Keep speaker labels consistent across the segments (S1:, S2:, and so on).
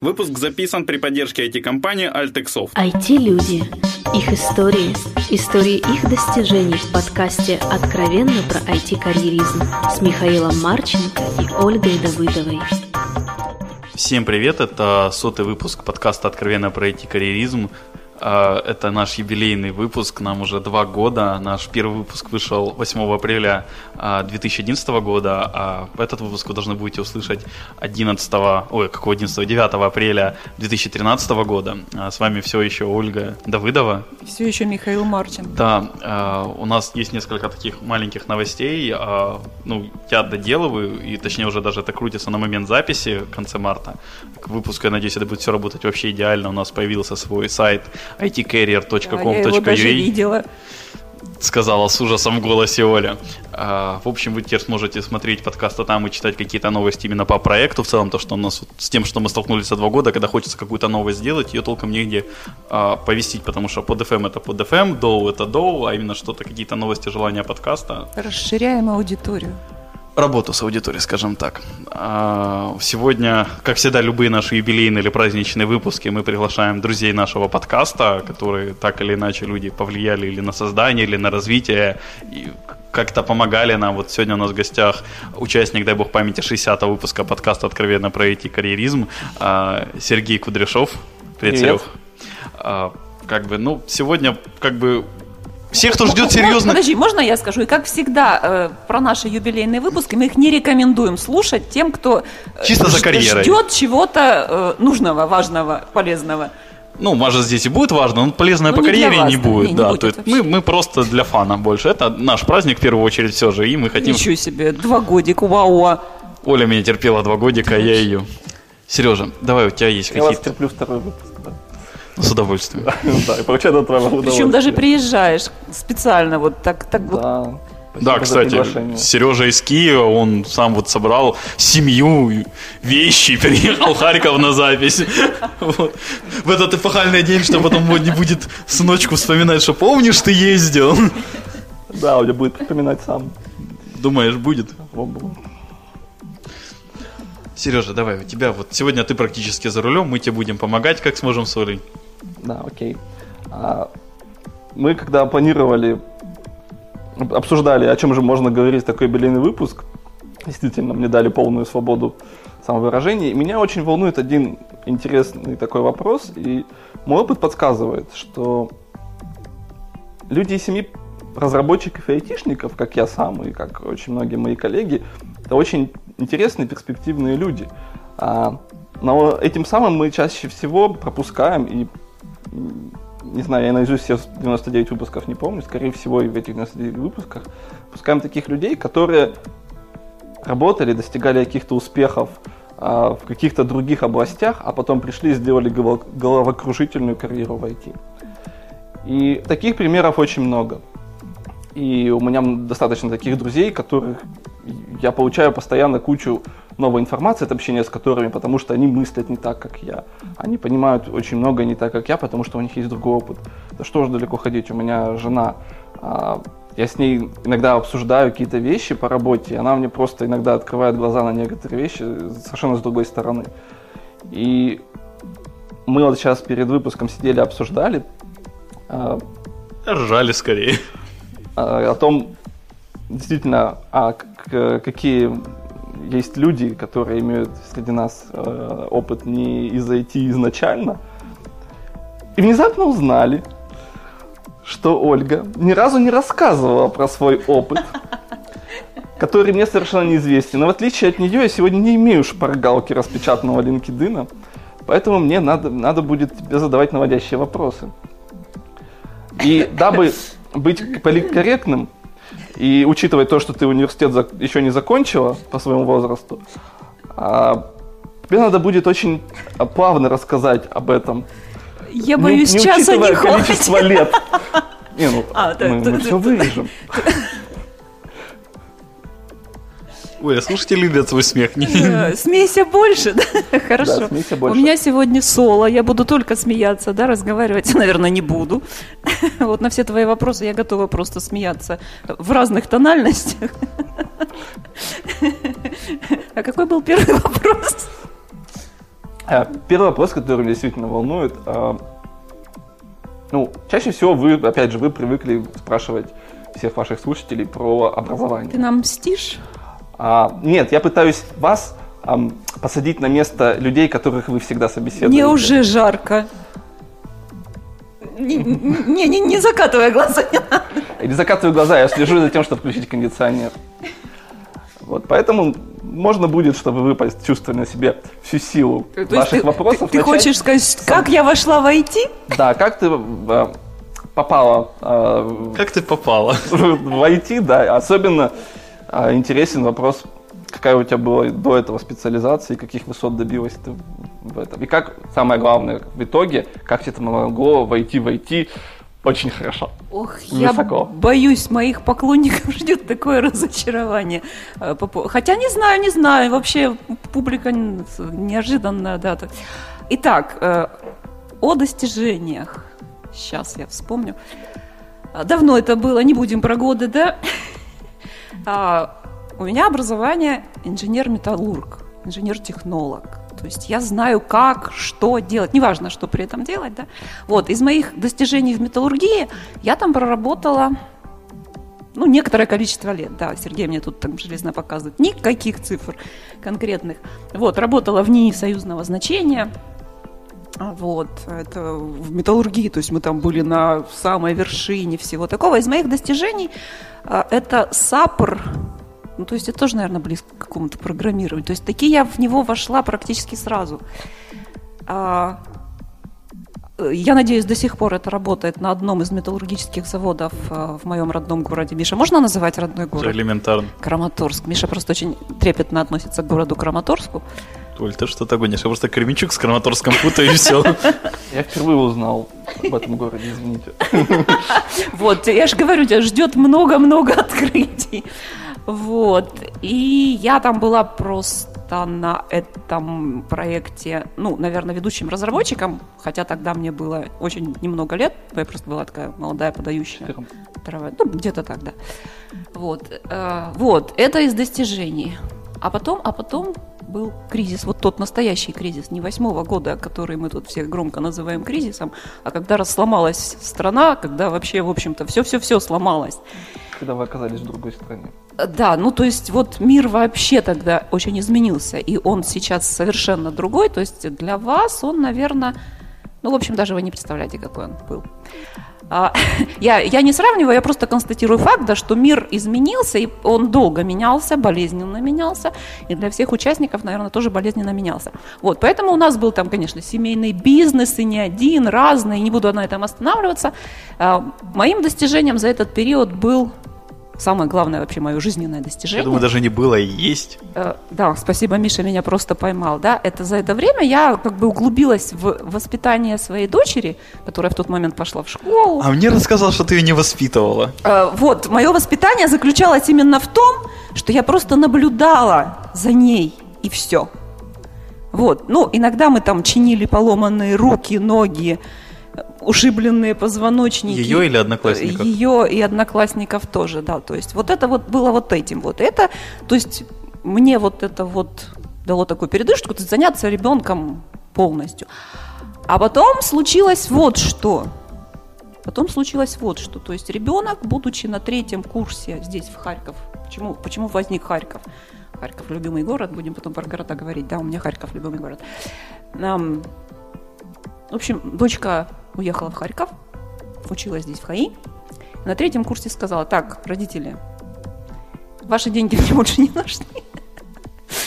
S1: Выпуск записан при поддержке IT-компании Altexoft.
S2: IT-люди. Их истории. Истории их достижений в подкасте «Откровенно про IT-карьеризм» с Михаилом Марченко и Ольгой Давыдовой.
S1: Всем привет, это сотый выпуск подкаста «Откровенно про IT-карьеризм». А, это наш юбилейный выпуск, нам уже два года. Наш первый выпуск вышел 8 апреля 2011 а, года, а этот выпуск вы должны будете услышать 11, ой, какого 11, 9 апреля 2013 года. А, с вами все еще Ольга Давыдова.
S3: Все еще Михаил Марчин.
S1: Да, у нас есть несколько таких маленьких новостей. Ну, я доделываю, и точнее уже даже это крутится на момент записи в конце марта. К выпуску, я надеюсь, это будет все работать вообще идеально. У нас появился свой сайт itcarrier.com.ua.
S3: Я видела
S1: сказала с ужасом в голосе Оля. А, в общем, вы теперь сможете смотреть подкасты там и читать какие-то новости именно по проекту в целом, то, что у нас с тем, что мы столкнулись за два года, когда хочется какую-то новость сделать, ее толком негде а, повестить, потому что под FM это под FM, доу это доу, а именно что-то, какие-то новости, желания подкаста.
S3: Расширяем аудиторию
S1: работу с аудиторией, скажем так. А, сегодня, как всегда, любые наши юбилейные или праздничные выпуски мы приглашаем друзей нашего подкаста, которые так или иначе люди повлияли или на создание, или на развитие, и как-то помогали нам. Вот сегодня у нас в гостях участник, дай бог памяти, 60-го выпуска подкаста «Откровенно про IT-карьеризм» а, Сергей Кудряшов.
S4: Привет, Привет. Серег.
S1: А, как бы, ну, сегодня как бы всех, кто ждет серьезно...
S3: Подожди, можно я скажу? И как всегда э, про наши юбилейные выпуски, мы их не рекомендуем слушать тем, кто
S1: э, Чисто за карьерой.
S3: ждет чего-то э, нужного, важного, полезного.
S1: Ну, может, здесь и будет важно, но полезное ну, по карьере не будет. Не, да, не будет то есть мы, мы просто для фана больше. Это наш праздник в первую очередь все же, и мы хотим...
S3: Ничего себе, два годика, вау.
S1: Оля меня терпела два годика, а я ее. Сережа, давай, у тебя есть какие-то... Я
S4: вас терплю второй выпуск.
S1: С удовольствием.
S4: Да, и получаю от удовольствие.
S3: Причем даже приезжаешь специально вот так, так вот.
S1: Да, кстати, Сережа из Киева, он сам вот собрал семью, вещи, переехал в Харьков на запись. Вот. В этот эпохальный день, что потом не будет сыночку вспоминать, что помнишь, ты ездил.
S4: Да, он меня будет вспоминать сам.
S1: Думаешь, будет? Сережа, давай, у тебя вот сегодня ты практически за рулем, мы тебе будем помогать, как сможем с Олей.
S4: Да, окей. А, мы когда планировали, обсуждали, о чем же можно говорить такой юбилейный выпуск, действительно, мне дали полную свободу самовыражения. И меня очень волнует один интересный такой вопрос, и мой опыт подсказывает, что люди из семьи разработчиков и айтишников, как я сам и как очень многие мои коллеги, это очень интересные, перспективные люди. А, но этим самым мы чаще всего пропускаем и не знаю, я наизусть все 99 выпусков не помню, скорее всего, и в этих 99 выпусках пускаем таких людей, которые работали, достигали каких-то успехов а, в каких-то других областях, а потом пришли и сделали головокружительную карьеру в IT. И таких примеров очень много. И у меня достаточно таких друзей, которых я получаю постоянно кучу новой информации от общения с которыми, потому что они мыслят не так, как я. Они понимают очень много не так, как я, потому что у них есть другой опыт. Да что же далеко ходить, у меня жена, а, я с ней иногда обсуждаю какие-то вещи по работе, и она мне просто иногда открывает глаза на некоторые вещи совершенно с другой стороны. И мы вот сейчас перед выпуском сидели, обсуждали.
S1: А, Ржали скорее.
S4: А, о том, действительно, а какие есть люди, которые имеют среди нас э, опыт не из IT изначально, и внезапно узнали, что Ольга ни разу не рассказывала про свой опыт, который мне совершенно неизвестен. Но в отличие от нее, я сегодня не имею шпаргалки распечатанного LinkedIn, поэтому мне надо, надо будет тебе задавать наводящие вопросы. И дабы быть политкорректным, и учитывая то, что ты университет за, еще не закончила по своему возрасту, а, тебе надо будет очень плавно рассказать об этом.
S3: Я боюсь, не, не часа не
S4: количество хватит. лет. Не, ну, а, мы, да, мы да, все да, вырежем.
S1: Ой, а слушатели любят свой смех.
S3: Смейся больше, да? Хорошо. Да, смейся больше. У меня сегодня соло, я буду только смеяться, да, разговаривать, наверное, не буду. Вот на все твои вопросы я готова просто смеяться в разных тональностях. А какой был первый вопрос?
S4: Э, первый вопрос, который меня действительно волнует. Э, ну, чаще всего вы, опять же, вы привыкли спрашивать всех ваших слушателей про образование.
S3: Ты нам мстишь?
S4: А, нет, я пытаюсь вас а, посадить на место людей, которых вы всегда собеседуете.
S3: Мне уже жарко. Не, не, не, закатывай глаза.
S4: Не закатываю глаза, я слежу за тем, чтобы включить кондиционер. Вот, поэтому можно будет, чтобы вы почувствовали на себе всю силу То ваших
S3: ты,
S4: вопросов.
S3: Ты, ты хочешь сказать, сам... как я вошла в IT?
S4: Да, как ты э, попала.
S1: Э, как ты попала?
S4: В IT, да. Особенно интересен вопрос, какая у тебя была до этого специализация и каких высот добилась ты в этом. И как, самое главное, в итоге, как тебе это помогло войти в IT очень хорошо.
S3: Ох, Высоко. я боюсь, моих поклонников ждет такое разочарование. Э, хотя не знаю, не знаю, вообще публика неожиданная, да. Итак, э, о достижениях. Сейчас я вспомню. А, давно это было, не будем про годы, да? А, у меня образование инженер-металлург, инженер-технолог. То есть я знаю, как, что делать. Неважно, что при этом делать. Да? Вот, из моих достижений в металлургии я там проработала ну, некоторое количество лет, да, Сергей мне тут там железно показывает, никаких цифр конкретных. Вот, работала в НИИ союзного значения, вот, это в металлургии, то есть мы там были на самой вершине всего такого. Из моих достижений а, это САПР, ну, то есть это тоже, наверное, близко к какому-то программированию. То есть такие я в него вошла практически сразу. А, я надеюсь, до сих пор это работает на одном из металлургических заводов а, в моем родном городе. Миша, можно называть родной город?
S1: Элементарно.
S3: Краматорск. Миша просто очень трепетно относится к городу Краматорску.
S1: Оль, ты что-то гонишь? Я просто Кременчук с Краматорском путаю и все.
S4: Я впервые узнал об этом городе, извините.
S3: Вот, я же говорю, тебя ждет много-много открытий. Вот. И я там была просто на этом проекте, ну, наверное, ведущим разработчиком, хотя тогда мне было очень немного лет, я просто была такая молодая подающая. Ну, где-то так, да. Вот. Э, вот, это из достижений. А потом, а потом был кризис, вот тот настоящий кризис, не восьмого года, который мы тут все громко называем кризисом, а когда сломалась страна, когда вообще, в общем-то, все-все-все сломалось.
S4: Когда вы оказались в другой стране.
S3: Да, ну то есть вот мир вообще тогда очень изменился, и он сейчас совершенно другой, то есть для вас он, наверное, ну, в общем, даже вы не представляете, какой он был. А, я, я не сравниваю, я просто констатирую факт, да, что мир изменился, и он долго менялся, болезненно менялся, и для всех участников, наверное, тоже болезненно менялся. Вот, поэтому у нас был там, конечно, семейный бизнес, и не один, разный, не буду на этом останавливаться. А, моим достижением за этот период был самое главное вообще мое жизненное достижение. Я
S1: думаю, даже не было, и есть.
S3: Э, да, спасибо, Миша меня просто поймал. Да, это за это время я как бы углубилась в воспитание своей дочери, которая в тот момент пошла в школу.
S1: А мне рассказал, что ты ее не воспитывала.
S3: Э, вот, мое воспитание заключалось именно в том, что я просто наблюдала за ней и все. Вот, ну, иногда мы там чинили поломанные руки, ноги, ушибленные позвоночники.
S1: Ее или одноклассников?
S3: Ее и одноклассников тоже, да. То есть вот это вот было вот этим вот. Это, то есть мне вот это вот дало такую передышку, то есть заняться ребенком полностью. А потом случилось вот что. Потом случилось вот что. То есть ребенок, будучи на третьем курсе здесь, в Харьков, почему, почему возник Харьков? Харьков – любимый город, будем потом про города говорить. Да, у меня Харьков – любимый город. В общем, дочка уехала в Харьков, училась здесь в ХАИ. На третьем курсе сказала, так, родители, ваши деньги мне больше не нужны.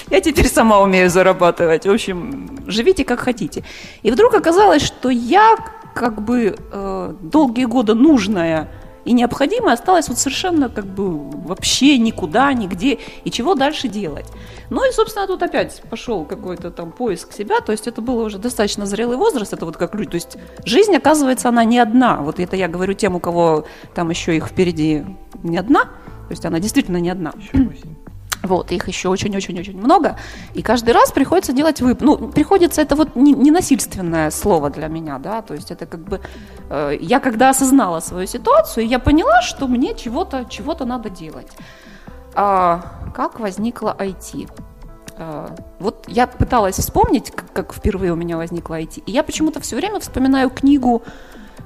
S3: Я теперь сама умею зарабатывать. В общем, живите как хотите. И вдруг оказалось, что я как бы э, долгие годы нужная и необходимое осталось вот совершенно как бы вообще никуда, нигде, и чего дальше делать. Ну и, собственно, тут опять пошел какой-то там поиск себя, то есть это был уже достаточно зрелый возраст, это вот как люди, то есть жизнь, оказывается, она не одна, вот это я говорю тем, у кого там еще их впереди не одна, то есть она действительно не одна. Еще 8. Вот, их еще очень-очень-очень много. И каждый раз приходится делать вып... Ну, приходится, это вот не, не насильственное слово для меня, да, то есть это как бы... Э, я когда осознала свою ситуацию, я поняла, что мне чего-то чего надо делать. А, как возникла IT? А, вот я пыталась вспомнить, как впервые у меня возникла IT, и я почему-то все время вспоминаю книгу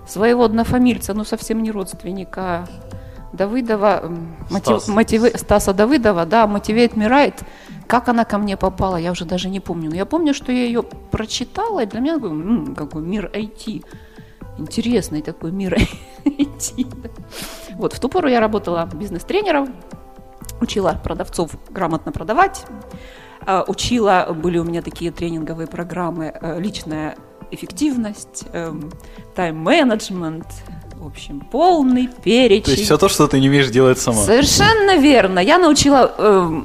S3: своего однофамильца, ну совсем не родственника, Давыдова, Стас. мотив, Стаса Давыдова, да, Me Right. Как она ко мне попала, я уже даже не помню. Но я помню, что я ее прочитала, и для меня м-м, какой мир IT. Интересный такой мир IT. Вот, в ту пору я работала бизнес-тренером, учила продавцов грамотно продавать, а, учила, были у меня такие тренинговые программы, э, личная эффективность, эм, тайм-менеджмент, в общем, полный перечень. То
S1: есть все то, что ты не умеешь делать сама.
S3: Совершенно верно. Я научила э,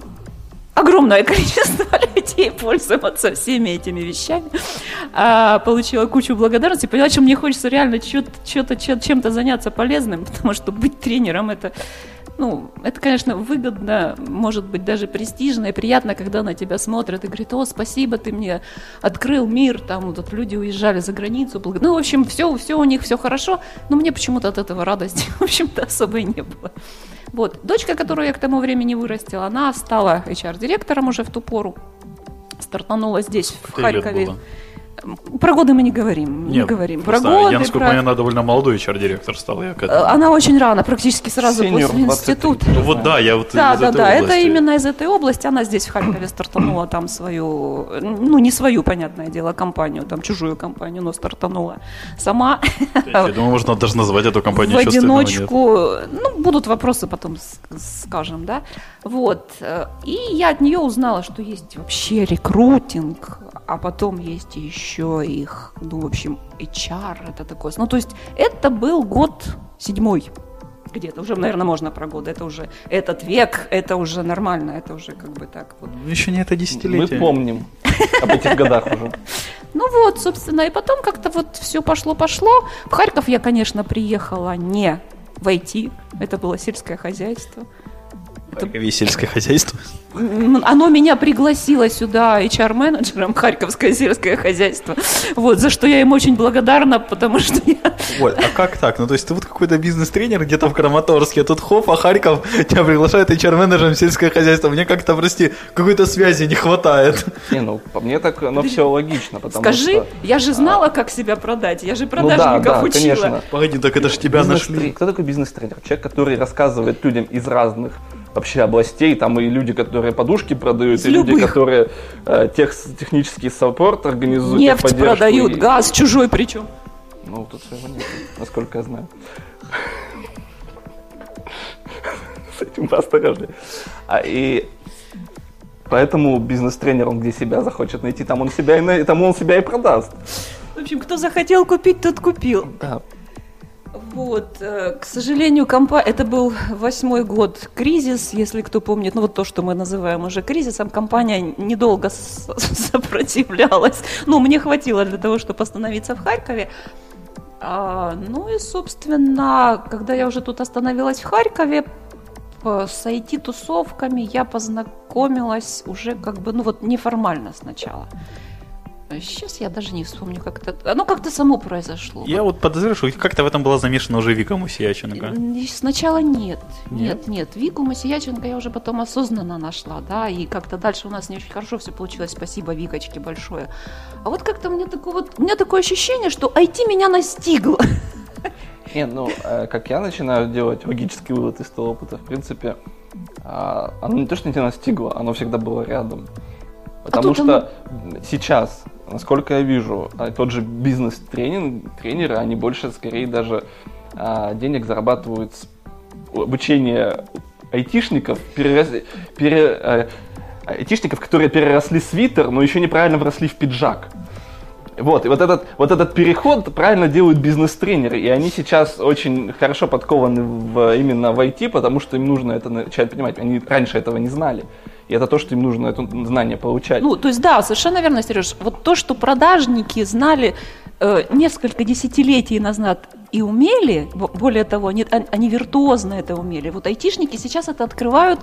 S3: огромное количество людей пользоваться всеми этими вещами. А, получила кучу благодарности. Поняла, что мне хочется реально что-то, чем-то заняться полезным, потому что быть тренером это ну, это, конечно, выгодно, может быть, даже престижно и приятно, когда на тебя смотрят и говорят, о, спасибо, ты мне открыл мир, там вот люди уезжали за границу, благ... ну, в общем, все, все у них, все хорошо, но мне почему-то от этого радости, в общем-то, особо и не было. Вот, дочка, которую я к тому времени вырастила, она стала HR-директором уже в ту пору, стартанула здесь, в Харькове. Было? Про годы мы не говорим. Нет, не говорим. Про годы,
S1: я, насколько про... понимаю, она довольно молодой HR-директор стала. Я
S3: э, она очень рано, практически сразу Senior после института.
S1: Ну вот да, я вот
S3: Да, из да, этой да, области. это именно из этой области. Она здесь в Харькове стартанула там свою, ну не свою, понятное дело, компанию, там чужую компанию, но стартанула сама.
S1: Я думаю, можно даже назвать эту компанию
S3: В одиночку. Ну, будут вопросы потом, скажем, да. Вот. И я от нее узнала, что есть вообще рекрутинг, а потом есть еще их, ну, в общем, HR, это такое. Ну, то есть это был год седьмой где-то. Уже, наверное, можно про годы. Это уже этот век, это уже нормально, это уже как бы так вот.
S1: Ну, еще не это десятилетие.
S4: Мы помним об этих годах уже.
S3: Ну вот, собственно, и потом как-то вот все пошло-пошло. В Харьков я, конечно, приехала не войти. Это было сельское хозяйство.
S1: Харькове сельское хозяйство.
S3: Оно меня пригласило сюда HR-менеджером Харьковское сельское хозяйство. Вот, за что я им очень благодарна, потому что я...
S1: Вот, а как так? Ну, то есть ты вот какой-то бизнес-тренер где-то в Краматорске, а тут хоп, а Харьков тебя приглашает HR-менеджером сельское хозяйство. Мне как-то, прости, какой-то связи не хватает.
S4: Не, ну, по мне так оно все логично, потому
S3: Скажи, что... я же знала, а... как себя продать, я же продажников ну, да, да, учила. Конечно.
S1: Погоди, так это же тебя нашли.
S4: Кто такой бизнес-тренер? Человек, который рассказывает людям из разных вообще областей, там и люди, которые подушки продают, Из и любых. люди, которые э, тех, технический саппорт организуют.
S3: Нефть продают, и... газ чужой причем.
S4: Ну, тут своего нет, насколько я знаю. С этим поосторожнее. А, и поэтому бизнес-тренер, он где себя захочет найти, там он себя и, там он себя и продаст.
S3: В общем, кто захотел купить, тот купил.
S4: Да.
S3: Вот, э, к сожалению, компа... это был восьмой год кризис, если кто помнит, ну вот то, что мы называем уже кризисом, компания недолго сопротивлялась. Ну, мне хватило для того, чтобы остановиться в Харькове. А, ну и, собственно, когда я уже тут остановилась в Харькове, с IT-тусовками я познакомилась уже как бы, ну вот неформально сначала. Сейчас я даже не вспомню, как это... Оно как-то само произошло.
S1: Я вот подозреваю, что как-то в этом была замешана уже Вика Мусияченко.
S3: Сначала нет. Нет, нет. нет. Вику Мусияченко я уже потом осознанно нашла, да, и как-то дальше у нас не очень хорошо все получилось. Спасибо Викочке большое. А вот как-то мне такое вот... У меня такое ощущение, что IT меня настигло.
S4: Не, ну, э, как я начинаю делать логический вывод из того опыта, в принципе, а, оно не то, что тебя настигло, оно всегда было рядом. А Потому а что оно... сейчас насколько я вижу, а, тот же бизнес-тренинг, тренеры, они больше, скорее, даже а, денег зарабатывают с обучения айтишников, перерас... пере... а, айтишников, которые переросли свитер, но еще неправильно вросли в пиджак. Вот, и вот этот, вот этот переход правильно делают бизнес-тренеры, и они сейчас очень хорошо подкованы в, именно в IT, потому что им нужно это начать понимать. Они раньше этого не знали. И это то, что им нужно это знание получать.
S3: Ну, то есть, да, совершенно верно, Сереж. Вот то, что продажники знали э, несколько десятилетий назад и умели, более того, они, они виртуозно это умели. Вот айтишники сейчас это открывают,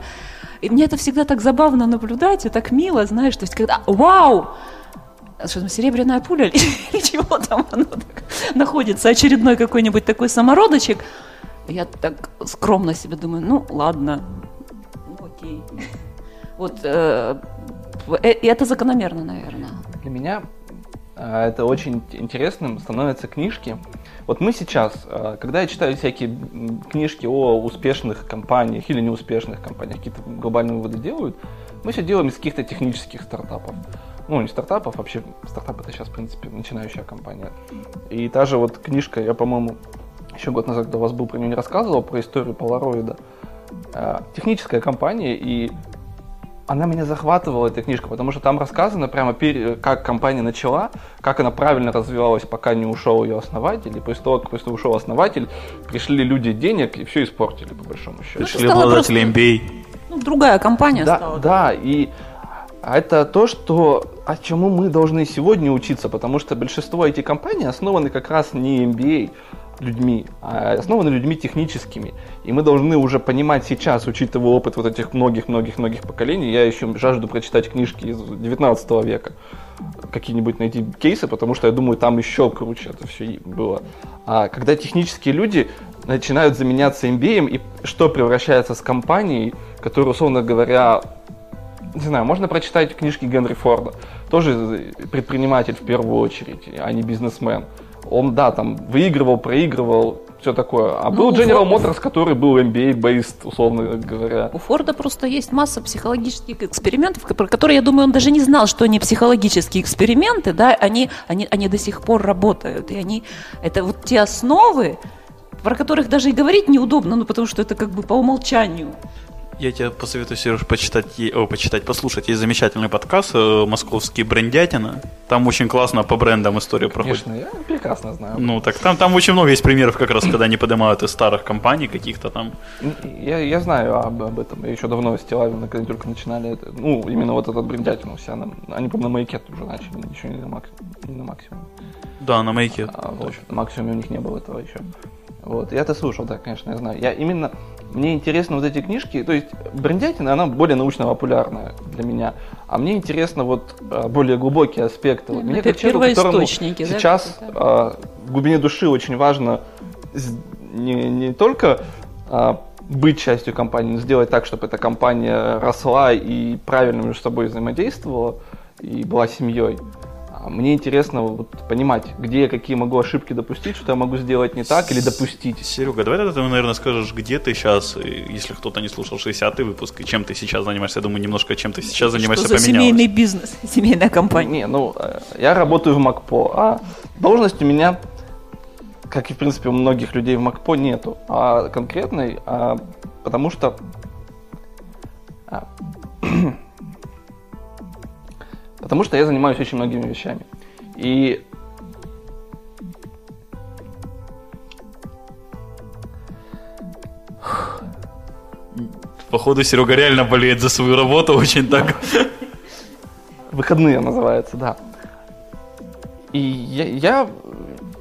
S3: и мне это всегда так забавно наблюдать, и так мило, знаешь, то есть, когда, вау, что там, серебряная пуля или чего там оно так, находится, очередной какой-нибудь такой самородочек, я так скромно себе думаю, ну ладно, ну окей. Вот э, Э, это закономерно, наверное.
S4: Для меня а, это очень интересным становятся книжки. Вот мы сейчас, а, когда я читаю всякие книжки о успешных компаниях или неуспешных компаниях, какие-то глобальные выводы делают, мы все делаем из каких-то технических стартапов. Ну, не стартапов, вообще стартап это сейчас, в принципе, начинающая компания. И та же вот книжка, я, по-моему, еще год назад, когда у вас был про нее не рассказывал, про историю Polaroid. А, техническая компания, и она меня захватывала, эта книжка, потому что там рассказано прямо, как компания начала, как она правильно развивалась, пока не ушел ее основатель. И после того, как после ушел основатель, пришли люди денег и все испортили, по большому счету.
S1: Пришли обладатели MBA.
S3: Ну, другая компания
S4: да,
S3: стала.
S4: Да, и это то, что, о чему мы должны сегодня учиться, потому что большинство этих компаний основаны как раз не MBA, людьми, а основаны людьми техническими. И мы должны уже понимать сейчас, учитывая опыт вот этих многих-многих-многих поколений, я еще жажду прочитать книжки из 19 века, какие-нибудь найти кейсы, потому что я думаю, там еще круче это все было. А когда технические люди начинают заменяться MBA, и что превращается с компанией, которая, условно говоря, не знаю, можно прочитать книжки Генри Форда, тоже предприниматель в первую очередь, а не бизнесмен он, да, там выигрывал, проигрывал, все такое. А ну, был General Форда... Motors, который был MBA-based, условно говоря.
S3: У Форда просто есть масса психологических экспериментов, про которые, я думаю, он даже не знал, что они психологические эксперименты, да, они, они, они до сих пор работают. И они, это вот те основы, про которых даже и говорить неудобно, ну, потому что это как бы по умолчанию.
S1: Я тебе посоветую, Сереж, почитать, о, почитать, послушать. Есть замечательный подкаст э, «Московский брендятина». Там очень классно по брендам история проходит.
S4: Конечно, я прекрасно знаю.
S1: Ну, так там, там очень много есть примеров, как раз, когда они поднимают из старых компаний каких-то там.
S4: Я, я знаю об, об этом. Я еще давно с Тилавина, когда только начинали это. Ну, именно вот этот брендятину вся. На, они, по на маяке уже начали, еще не на, мак, не на максимум.
S1: Да, на маяке.
S4: А, вот, на максимуме у них не было этого еще. Вот, я это слушал, да, конечно, я знаю. Я именно мне интересны вот эти книжки, то есть брендятина, она более научно-популярная для меня, а мне интересно вот а, более глубокие аспекты.
S3: Вот,
S4: мне
S3: как человеку, которому
S4: сейчас да, в глубине души очень важно не, не только а, быть частью компании, но сделать так, чтобы эта компания росла и правильно между собой взаимодействовала и была семьей. А мне интересно вот понимать, где я какие могу ошибки допустить, что я могу сделать не так или допустить.
S1: Серега, давай тогда ты, наверное, скажешь, где ты сейчас, если кто-то не слушал 60-й выпуск, и чем ты сейчас занимаешься. Я думаю, немножко чем ты сейчас занимаешься
S3: что
S1: за
S3: поменялось. семейный бизнес, семейная компания.
S4: Не, ну, э, я работаю в МакПо, а должность у меня, как и, в принципе, у многих людей в МакПо, нету. А конкретной, а, потому что... А, Потому что я занимаюсь очень многими вещами. И
S1: Походу, Серега реально болеет за свою работу очень так.
S4: Выходные называется, да. И я, я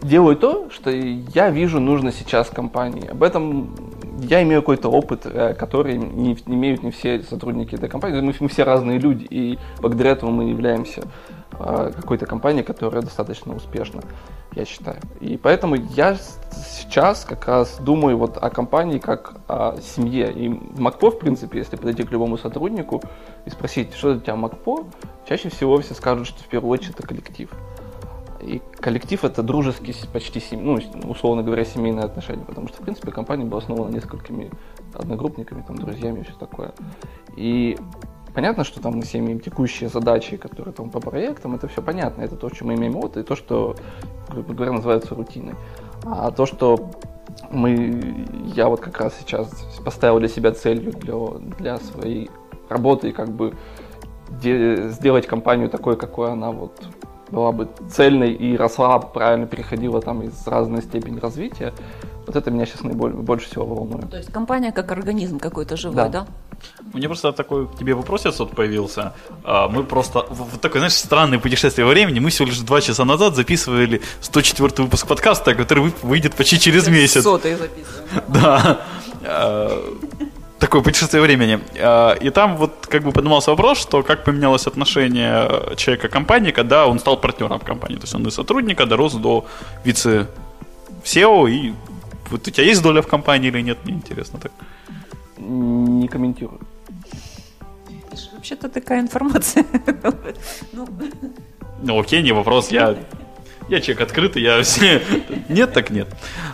S4: делаю то, что я вижу нужно сейчас компании. Об этом я имею какой-то опыт, э, который не, имеют не все сотрудники этой компании. Мы, мы все разные люди, и благодаря этому мы являемся э, какой-то компанией, которая достаточно успешна, я считаю. И поэтому я сейчас как раз думаю вот о компании как о семье. И МакПо, в принципе, если подойти к любому сотруднику и спросить, что для тебя МакПо, чаще всего все скажут, что в первую очередь это коллектив. И коллектив это дружеский, почти, ну, условно говоря, семейные отношения, потому что, в принципе, компания была основана несколькими одногруппниками, там, друзьями и все такое. И понятно, что там мы все имеем текущие задачи, которые там по проектам, это все понятно, это то, что мы имеем опыт, и то, что, грубо говоря, называется рутиной. А то, что мы, я вот как раз сейчас поставил для себя целью для, для своей работы, как бы де, сделать компанию такой, какой она вот была бы цельной и росла, правильно переходила там из разной степени развития, вот это меня сейчас наиболее, больше всего волнует.
S3: То есть компания как организм какой-то живой, да? да?
S1: У меня просто такой к тебе вопросец вот появился. А, мы просто, вот такое, знаешь, странное путешествие во времени. Мы всего лишь два часа назад записывали 104 выпуск подкаста, который выйдет почти через месяц.
S3: Сотый записываем.
S1: Да. Такое путешествие времени. А, и там вот как бы поднимался вопрос, что как поменялось отношение человека к компании, когда он стал партнером компании. То есть он из сотрудника дорос до вице SEO, и вот у тебя есть доля в компании или нет, мне интересно так.
S4: Не комментирую.
S3: вообще-то такая информация.
S1: ну. ну, окей, не вопрос, я я человек открытый, я все... Нет, так нет.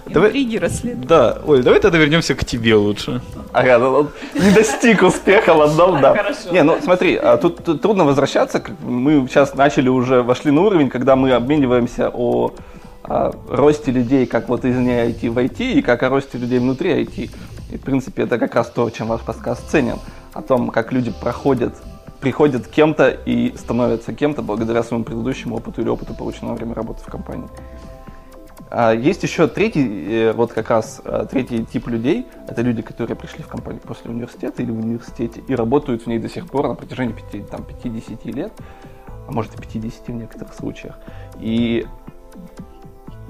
S3: Интриги расследуют.
S1: Да, Оль, давай тогда вернемся к тебе лучше.
S4: Ага, ну, не достиг успеха в одном, да. Хорошо. Не, ну смотри, а тут, тут трудно возвращаться. Как мы сейчас начали уже, вошли на уровень, когда мы обмениваемся о, о росте людей, как вот из не IT в IT, и как о росте людей внутри IT. И, в принципе, это как раз то, чем ваш подкаст ценен. О том, как люди проходят приходят кем-то и становятся кем-то благодаря своему предыдущему опыту или опыту, полученного во время работы в компании. А есть еще третий, э, вот как раз э, третий тип людей. Это люди, которые пришли в компанию после университета или в университете и работают в ней до сих пор на протяжении 5, там, 50 лет, а может и 50 в некоторых случаях. И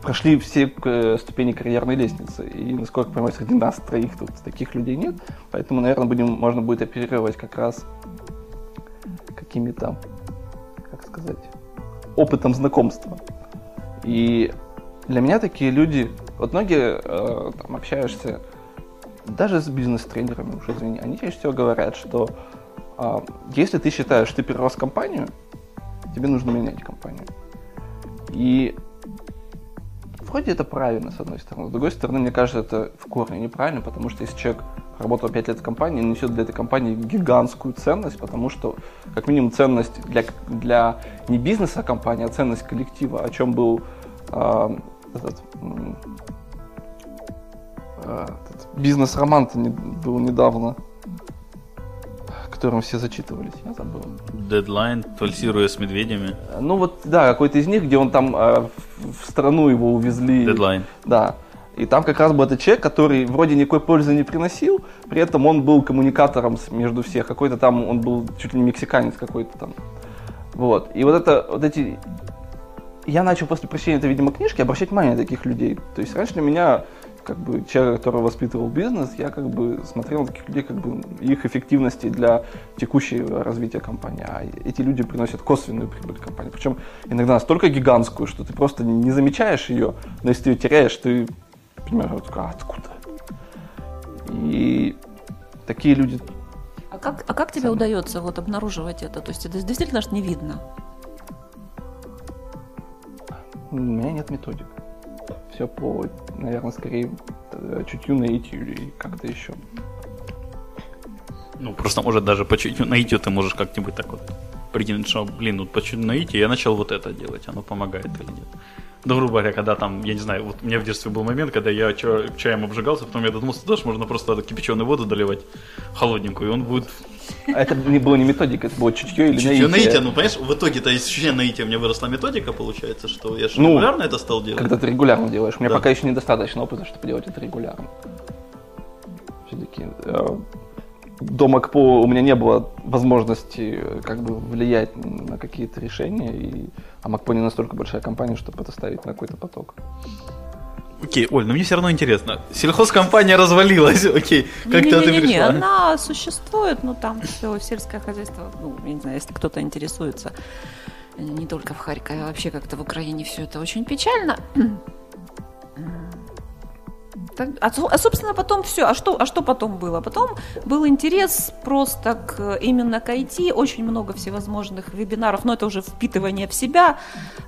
S4: прошли все э, ступени карьерной лестницы. И, насколько я понимаю, среди нас троих тут таких людей нет. Поэтому, наверное, будем, можно будет оперировать как раз какими-то, как сказать, опытом знакомства. И для меня такие люди, вот многие э, там общаешься даже с бизнес-тренерами, уже извини, они чаще всего говорят, что э, если ты считаешь, что ты перерос компанию, тебе нужно менять компанию. И вроде это правильно, с одной стороны. С другой стороны, мне кажется, это в корне неправильно, потому что если человек работал 5 лет в компании, несет для этой компании гигантскую ценность, потому что, как минимум, ценность для, для не бизнеса компании, а ценность коллектива, о чем был э, этот, э, этот бизнес-роман не, был недавно, которым все зачитывались, я забыл.
S1: Дедлайн, фальсируя с медведями.
S4: Ну вот, да, какой-то из них, где он там э, в страну его увезли.
S1: Дедлайн.
S4: Да. И там как раз был этот человек, который вроде никакой пользы не приносил, при этом он был коммуникатором между всех. Какой-то там, он был чуть ли не мексиканец какой-то там. Вот. И вот это, вот эти... Я начал после прочтения этой, видимо, книжки обращать внимание на таких людей. То есть раньше для меня, как бы, человек, который воспитывал бизнес, я как бы смотрел на таких людей, как бы, их эффективности для текущего развития компании. А эти люди приносят косвенную прибыль компании. Причем иногда настолько гигантскую, что ты просто не замечаешь ее, но если ты ее теряешь, ты понимаешь, вот, откуда? И такие люди...
S3: А как, а как тебе сами... удается вот обнаруживать это? То есть это действительно ж не видно?
S4: У меня нет методик. Все по, наверное, скорее э, чутью наитию или как-то еще.
S1: Ну, просто, может, даже по чутью наитию ты можешь как-нибудь так вот прикинуть, что, блин, вот по чутью наитию я начал вот это делать, оно помогает или нет. Ну, грубо говоря, когда там, я не знаю, вот у меня в детстве был момент, когда я чаем обжигался, потом я додумался, даже можно просто кипяченую воду доливать холодненькую, и он будет...
S4: А это не было не методика, это было чутье или чутье наитие? наитие,
S1: ну, понимаешь, в итоге-то из чутья наития у меня выросла методика, получается, что я же ну, регулярно это стал делать.
S4: Когда ты регулярно делаешь. У меня да. пока еще недостаточно опыта, чтобы делать это регулярно. Все-таки э, до МакПо у меня не было возможности э, как бы влиять на какие-то решения, и, а МакПо не настолько большая компания, чтобы это ставить на какой-то поток.
S1: Окей, Оль, но мне все равно интересно. Сельхозкомпания развалилась, окей, как ты это пришла?
S3: она существует, но там все сельское хозяйство, ну, я не знаю, если кто-то интересуется, не только в Харькове, а вообще как-то в Украине все это очень печально. А, а собственно потом все. А что, а что потом было? Потом был интерес просто к, именно к IT, очень много всевозможных вебинаров, но это уже впитывание в себя,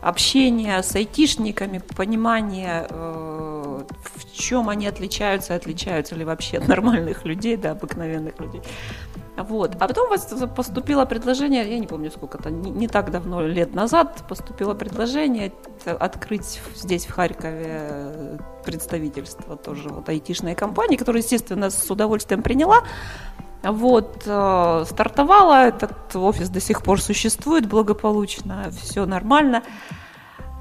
S3: общение с айтишниками, понимание, э, в чем они отличаются, отличаются ли вообще от нормальных людей, да, обыкновенных людей. Вот. А потом поступило предложение, я не помню сколько-то, не, не так давно, лет назад, поступило предложение открыть здесь, в Харькове, представительство тоже вот айтишной компании, которую, естественно, с удовольствием приняла. Вот, э, стартовала, этот офис до сих пор существует благополучно, все нормально.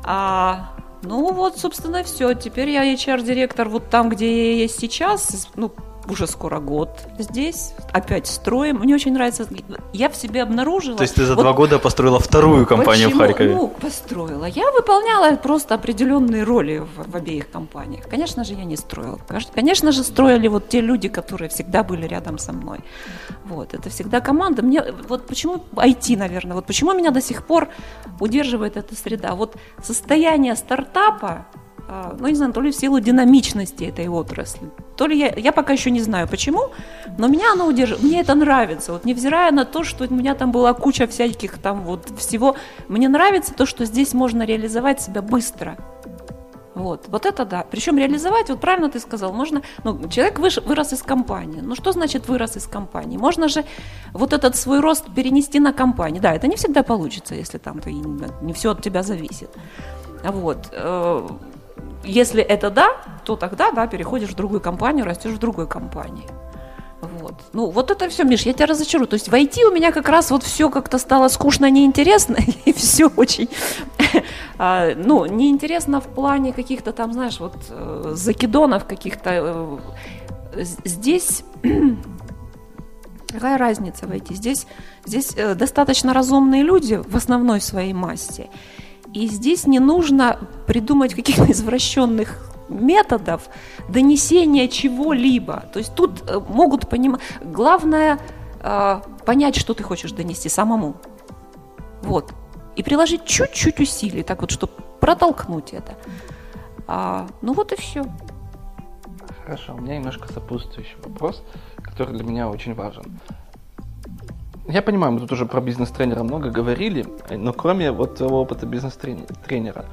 S3: А, ну вот, собственно, все. Теперь я HR-директор вот там, где я есть сейчас. Ну, уже скоро год здесь, опять строим. Мне очень нравится, я в себе обнаружила...
S1: То есть ты за вот, два года построила вторую компанию
S3: почему?
S1: в Харькове?
S3: Ну, построила. Я выполняла просто определенные роли в, в обеих компаниях. Конечно же, я не строила. Конечно же, строили вот те люди, которые всегда были рядом со мной. Вот, это всегда команда. Мне, вот почему IT, наверное, вот почему меня до сих пор удерживает эта среда. Вот состояние стартапа, ну, не знаю, то ли в силу динамичности этой отрасли, то ли я, я пока еще не знаю почему, но меня оно удерживает, мне это нравится, вот невзирая на то, что у меня там была куча всяких там вот всего, мне нравится то, что здесь можно реализовать себя быстро, вот, вот это да. Причем реализовать, вот правильно ты сказал, можно, ну, человек выш, вырос из компании. Ну, что значит вырос из компании? Можно же вот этот свой рост перенести на компанию. Да, это не всегда получится, если там ты, не, все от тебя зависит. Вот. Если это да, то тогда, да, переходишь в другую компанию, растешь в другой компании. Вот. Ну, вот это все, Миш, я тебя разочарую. То есть в IT у меня как раз вот все как-то стало скучно, неинтересно, и все очень, а, ну, неинтересно в плане каких-то там, знаешь, вот э, закидонов каких-то. Э, здесь какая разница в IT? Здесь, здесь э, достаточно разумные люди в основной своей массе. И здесь не нужно придумать каких-то извращенных методов донесения чего-либо. То есть тут э, могут понимать... Главное э, понять, что ты хочешь донести самому. Вот. И приложить чуть-чуть усилий, так вот, чтобы протолкнуть это. А, ну вот и все.
S4: Хорошо, у меня немножко сопутствующий вопрос, который для меня очень важен. Я понимаю, мы тут уже про бизнес-тренера много говорили, но кроме вот твоего опыта бизнес-тренера,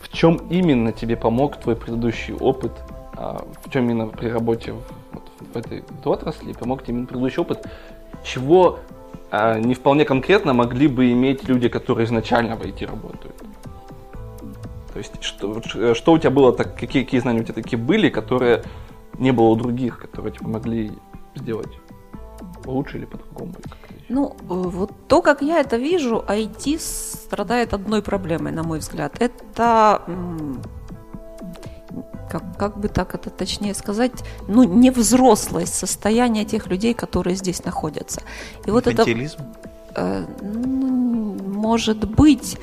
S4: в чем именно тебе помог твой предыдущий опыт, а, в чем именно при работе в, в этой отрасли помог тебе именно предыдущий опыт, чего а, не вполне конкретно могли бы иметь люди, которые изначально в IT работают? То есть, что, что у тебя было, так, какие, какие знания у тебя такие были, которые не было у других, которые тебе помогли сделать лучше или по-другому?
S3: Ну, э, вот то, как я это вижу, IT страдает одной проблемой, на мой взгляд. Это как, как бы так это точнее сказать, ну, не взрослость состояние тех людей, которые здесь находятся.
S1: И вот это... Э,
S3: ну, может быть,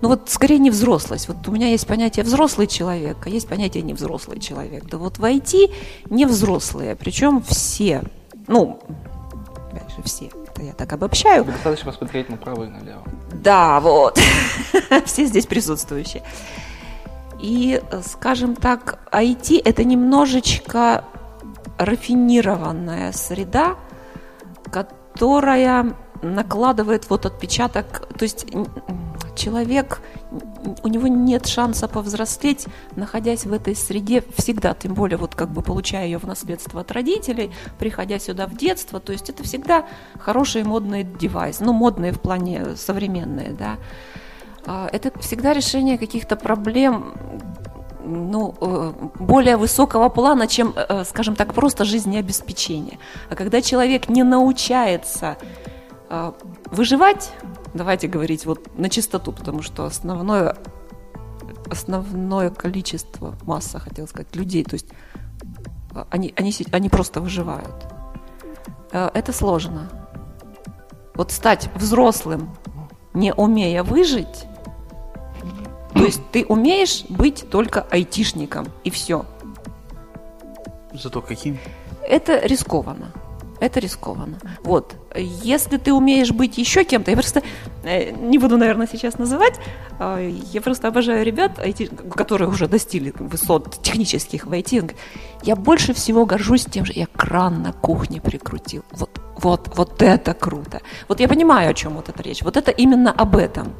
S3: ну вот скорее не взрослость. Вот у меня есть понятие взрослый человек, а есть понятие невзрослый человек. Да вот в IT не взрослые, причем все, ну, же, все это я так обобщаю.
S4: Достаточно посмотреть направо и налево.
S3: Да, вот. Все здесь присутствующие. И, скажем так, IT – это немножечко рафинированная среда, которая накладывает вот отпечаток, то есть человек, у него нет шанса повзрослеть, находясь в этой среде всегда, тем более вот как бы получая ее в наследство от родителей, приходя сюда в детство, то есть это всегда хороший модный девайс, ну модные в плане современные, да. А, это всегда решение каких-то проблем, ну, э, более высокого плана, чем, э, скажем так, просто жизнеобеспечение. А когда человек не научается а, выживать, давайте говорить вот на чистоту, потому что основное, основное количество, масса, хотел сказать, людей, то есть а, они, они, они просто выживают. А, это сложно. Вот стать взрослым, не умея выжить, то есть ты умеешь быть только айтишником, и все.
S1: Зато каким?
S3: Это рискованно это рискованно. Вот. Если ты умеешь быть еще кем-то, я просто э, не буду, наверное, сейчас называть, а, я просто обожаю ребят, которые уже достигли высот технических в IT. Я больше всего горжусь тем же, я кран на кухне прикрутил. Вот, вот, вот это круто. Вот я понимаю, о чем вот эта речь. Вот это именно об этом.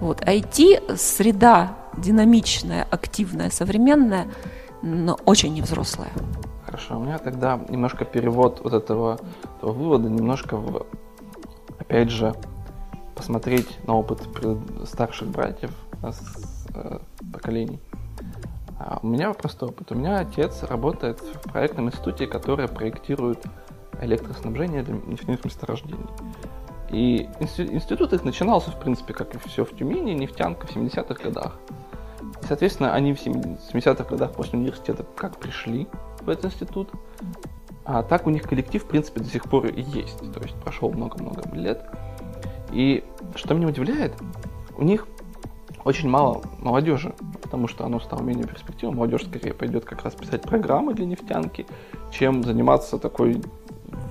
S3: Вот, IT среда динамичная, активная, современная, но очень невзрослая.
S4: Хорошо, у меня тогда немножко перевод вот этого, этого вывода, немножко в, опять же, посмотреть на опыт старших братьев с э, поколений. А у меня простой опыт. У меня отец работает в проектном институте, который проектирует электроснабжение для нефтяных месторождений. И институт их начинался, в принципе, как и все в Тюмени, нефтянка в 70-х годах. И, соответственно, они в 70-х годах после университета как пришли в институт, а так у них коллектив, в принципе, до сих пор и есть. То есть прошел много-много лет. И что меня удивляет, у них очень мало молодежи, потому что оно стало менее перспективным. Молодежь скорее пойдет как раз писать программы для нефтянки, чем заниматься такой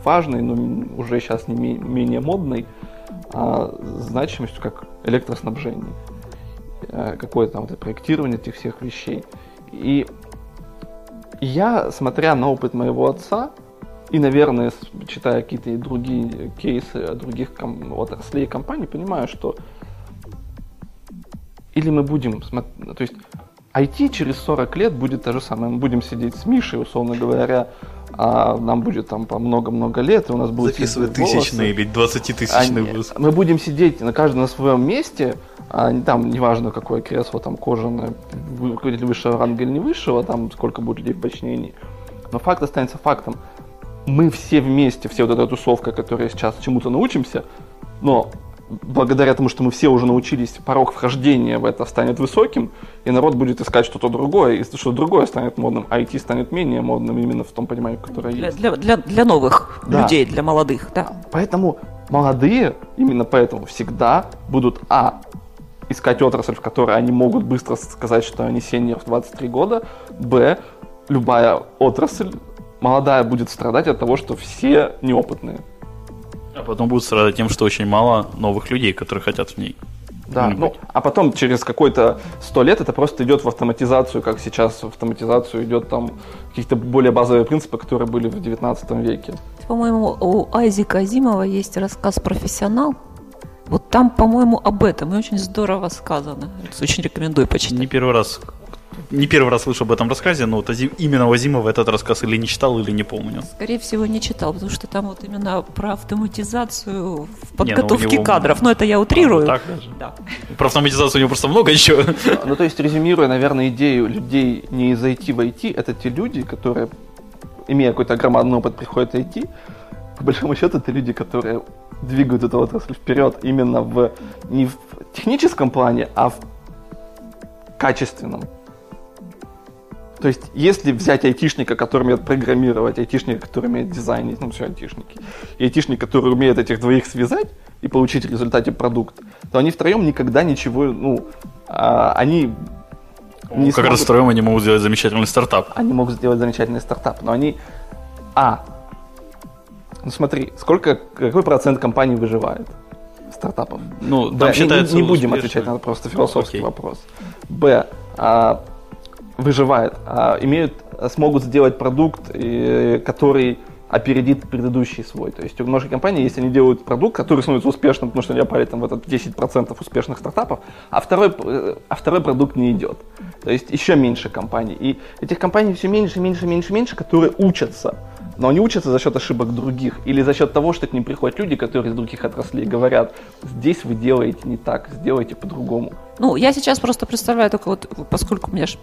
S4: важной, но уже сейчас не менее модной а, значимостью, как электроснабжение. э, какое-то вот проектирование этих всех вещей. И я, смотря на опыт моего отца, и, наверное, читая какие-то другие кейсы других ком- отраслей и компаний, понимаю, что или мы будем, то есть IT через 40 лет будет то же самое. Мы будем сидеть с Мишей, условно говоря, а нам будет там по много-много лет, и у нас будет
S1: Записывать тысячный или 20-тысячный
S4: выпуск. Мы будем сидеть на каждом на своем месте, а там неважно какое кресло там кожаное, руководитель высшего ранга или не высшего, там сколько будет людей в подчинении. Но факт останется фактом. Мы все вместе, все вот эта тусовка, которая сейчас чему-то научимся, но благодаря тому, что мы все уже научились, порог вхождения в это станет высоким, и народ будет искать что-то другое, и что-то другое станет модным, а IT станет менее модным именно в том понимании, которое
S3: для,
S4: есть.
S3: Для, для, для новых да. людей, для молодых, да.
S4: Поэтому молодые, именно поэтому всегда будут, а, искать отрасль, в которой они могут быстро сказать, что они сеньор в 23 года, б, любая отрасль молодая будет страдать от того, что все неопытные.
S1: А потом будут страдать тем, что очень мало новых людей, которые хотят в ней.
S4: Да, ну, а потом через какой-то сто лет это просто идет в автоматизацию, как сейчас в автоматизацию идет там какие-то более базовые принципы, которые были в 19 веке.
S3: По-моему, у Айзека Азимова есть рассказ «Профессионал». Вот там, по-моему, об этом и очень здорово сказано. Очень рекомендую почитать.
S1: Не первый раз не первый раз слышу об этом рассказе, но вот именно Вазимов этот рассказ или не читал, или не помню.
S3: Скорее всего, не читал, потому что там вот именно про автоматизацию в подготовке не, ну, него... Но это я утрирую. А,
S1: так даже? Да. Про автоматизацию у него просто много еще.
S4: Ну, то есть, резюмируя, наверное, идею людей не из IT в IT, это те люди, которые, имея какой-то громадный опыт, приходят в IT, по большому счету, это люди, которые двигают эту отрасль вперед именно в не в техническом плане, а в качественном. То есть, если взять айтишника, который умеет программировать, айтишника, который умеет дизайнить, ну, все айтишники, и айтишник, который умеет этих двоих связать и получить в результате продукт, то они втроем никогда ничего, ну, а, они
S1: не как смогут... раз втроем они могут сделать замечательный стартап.
S4: Они могут сделать замечательный стартап, но они, а, ну смотри, сколько, какой процент компаний выживает? стартапов.
S1: Ну, там Б,
S4: считается не, не будем отвечать на просто философский Окей. вопрос. Б. А, выживает, а имеют, смогут сделать продукт, который опередит предыдущий свой. То есть у многих компаний, если они делают продукт, который становится успешным, потому что они попали там в этот 10% успешных стартапов, а второй, а второй продукт не идет. То есть еще меньше компаний. И этих компаний все меньше, меньше, меньше, меньше, которые учатся но они учатся за счет ошибок других или за счет того, что к ним приходят люди, которые из других отраслей говорят, здесь вы делаете не так, сделайте по-другому.
S3: Ну, я сейчас просто представляю только вот, поскольку у меня же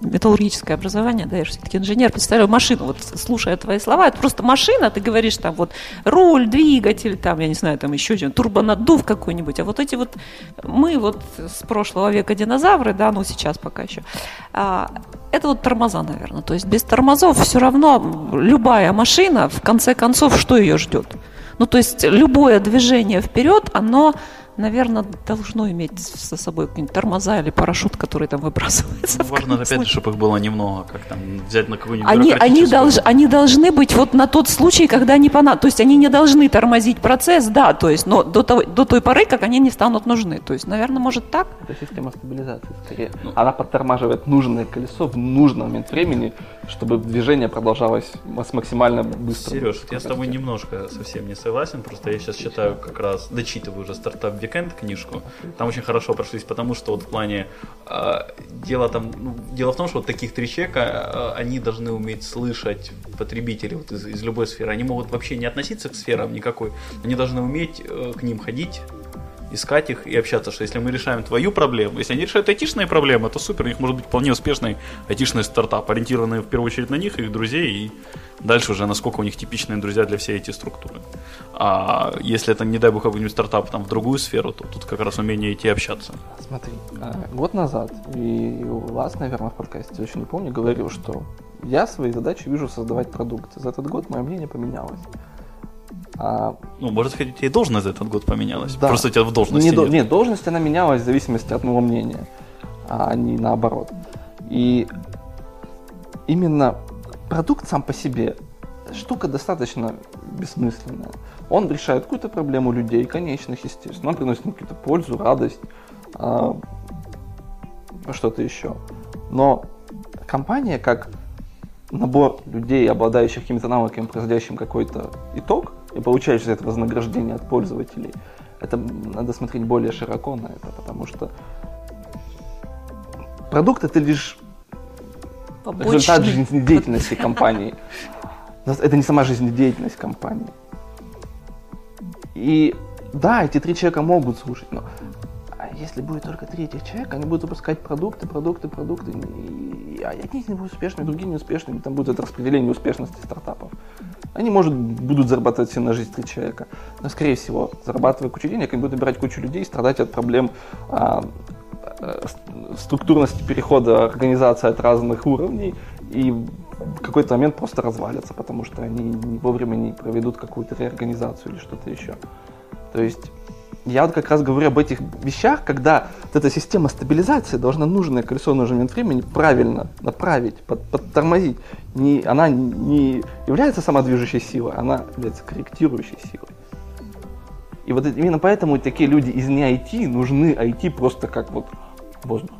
S3: металлургическое образование, да, я же все-таки инженер, представляю машину, вот слушая твои слова, это просто машина, ты говоришь там вот руль, двигатель, там, я не знаю, там еще что-нибудь, турбонаддув какой-нибудь, а вот эти вот, мы вот с прошлого века динозавры, да, ну сейчас пока еще, а, это вот тормоза, наверное, то есть без тормозов все равно любая машина, в конце концов, что ее ждет? Ну, то есть любое движение вперед, оно наверное, должно иметь со собой какие-нибудь тормоза или парашют, который там выбрасывается.
S1: Ну, важно, опять же, чтобы их было немного, как там взять на какую-нибудь
S3: они, они, долж, они должны быть вот на тот случай, когда не понадобится. То есть они не должны тормозить процесс, да, то есть, но до, того, до той поры, как они не станут нужны. То есть, наверное, может так?
S4: Это система стабилизации, скорее. Ну. Она подтормаживает нужное колесо в нужный момент времени, чтобы движение продолжалось максимально быстро.
S1: Сереж, я с тобой немножко совсем не согласен, просто я сейчас читаю как раз, дочитываю уже стартап Weekend книжку, там очень хорошо прошлись, потому что вот в плане э, дело там, ну, дело в том, что вот таких три человека, э, они должны уметь слышать потребителей вот из, из любой сферы, они могут вообще не относиться к сферам никакой, они должны уметь э, к ним ходить, искать их и общаться, что если мы решаем твою проблему, если они решают айтишные проблемы, то супер, у них может быть вполне успешный айтишный стартап, ориентированный в первую очередь на них, их друзей, и дальше уже насколько у них типичные друзья для всей эти структуры. А если это, не дай бог, какой-нибудь стартап там в другую сферу, то тут как раз умение идти общаться.
S4: Смотри, а, год назад, и у вас, наверное, в подкасте, еще не помню, говорил, что я свои задачи вижу создавать продукт. За этот год мое мнение поменялось.
S1: А, ну, может тебя и должность за этот год поменялась. Да. Просто у тебя в должности
S4: не, нет. Нет, должность она менялась в зависимости от моего мнения, а не наоборот. И именно продукт сам по себе штука достаточно бессмысленная. Он решает какую-то проблему людей, конечных, естественно. Он приносит им какую-то пользу, радость. А, что-то еще. Но компания как набор людей, обладающих какими-то навыками, производящим какой-то итог и получающих это вознаграждение от пользователей, это надо смотреть более широко на это, потому что продукт это лишь Побочный. результат жизнедеятельности компании. Это не сама жизнедеятельность компании. И да, эти три человека могут слушать, но если будет только три этих человека, они будут выпускать продукты, продукты, продукты, и, а одни из них будут успешными, другие неуспешными, там будет это распределение успешности стартапов. Они, может, будут зарабатывать все на жизнь три человека, но, скорее всего, зарабатывая кучу денег, они будут набирать кучу людей и страдать от проблем а, а, структурности перехода организации от разных уровней, и в какой-то момент просто развалятся, потому что они вовремя не проведут какую-то реорганизацию или что-то еще. То есть я вот как раз говорю об этих вещах, когда вот эта система стабилизации должна нужное колесо нужный момент времени правильно направить, под, подтормозить. Не, она не является самодвижущей силой, она является корректирующей силой. И вот именно поэтому такие люди из не IT нужны IT просто как вот воздух.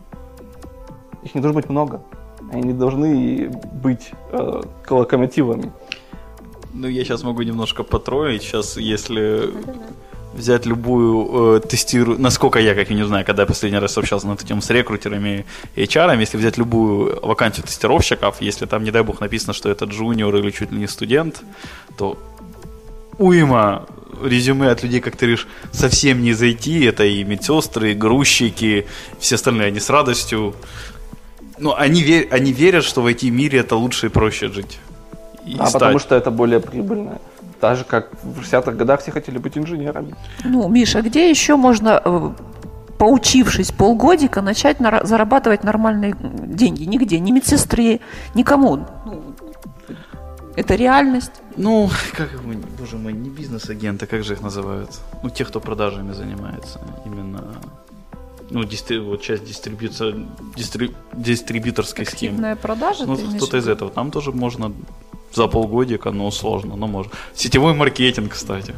S4: Их не должно быть много. Они не должны быть э, локомотивами.
S1: Ну, я сейчас могу немножко потроить. Сейчас, если взять любую э, тестирую, насколько я, как я не знаю, когда я последний раз общался над этим с рекрутерами и HR, если взять любую вакансию тестировщиков, если там, не дай бог, написано, что это джуниор или чуть ли не студент, то уйма резюме от людей, как ты говоришь, совсем не зайти, это и медсестры, и грузчики, все остальные, они с радостью, но они, вер, они верят, что в IT-мире это лучше и проще жить.
S4: И а стать. потому что это более прибыльно. Так же, как в 60-х годах все хотели быть инженерами.
S3: Ну, Миша, где еще можно, э, поучившись полгодика, начать на, зарабатывать нормальные деньги? Нигде, ни медсестре, никому. Ну, это реальность.
S1: Ну, как его, боже мой, не бизнес-агенты, как же их называют? Ну, те, кто продажами занимается. Именно ну, дистри... вот часть дистрибьюция, дистри... дистрибьюторской
S3: Активная схемы. продажа?
S1: Ну, кто-то из этого. Там тоже можно за полгодика, но сложно, но можно. Сетевой маркетинг, кстати.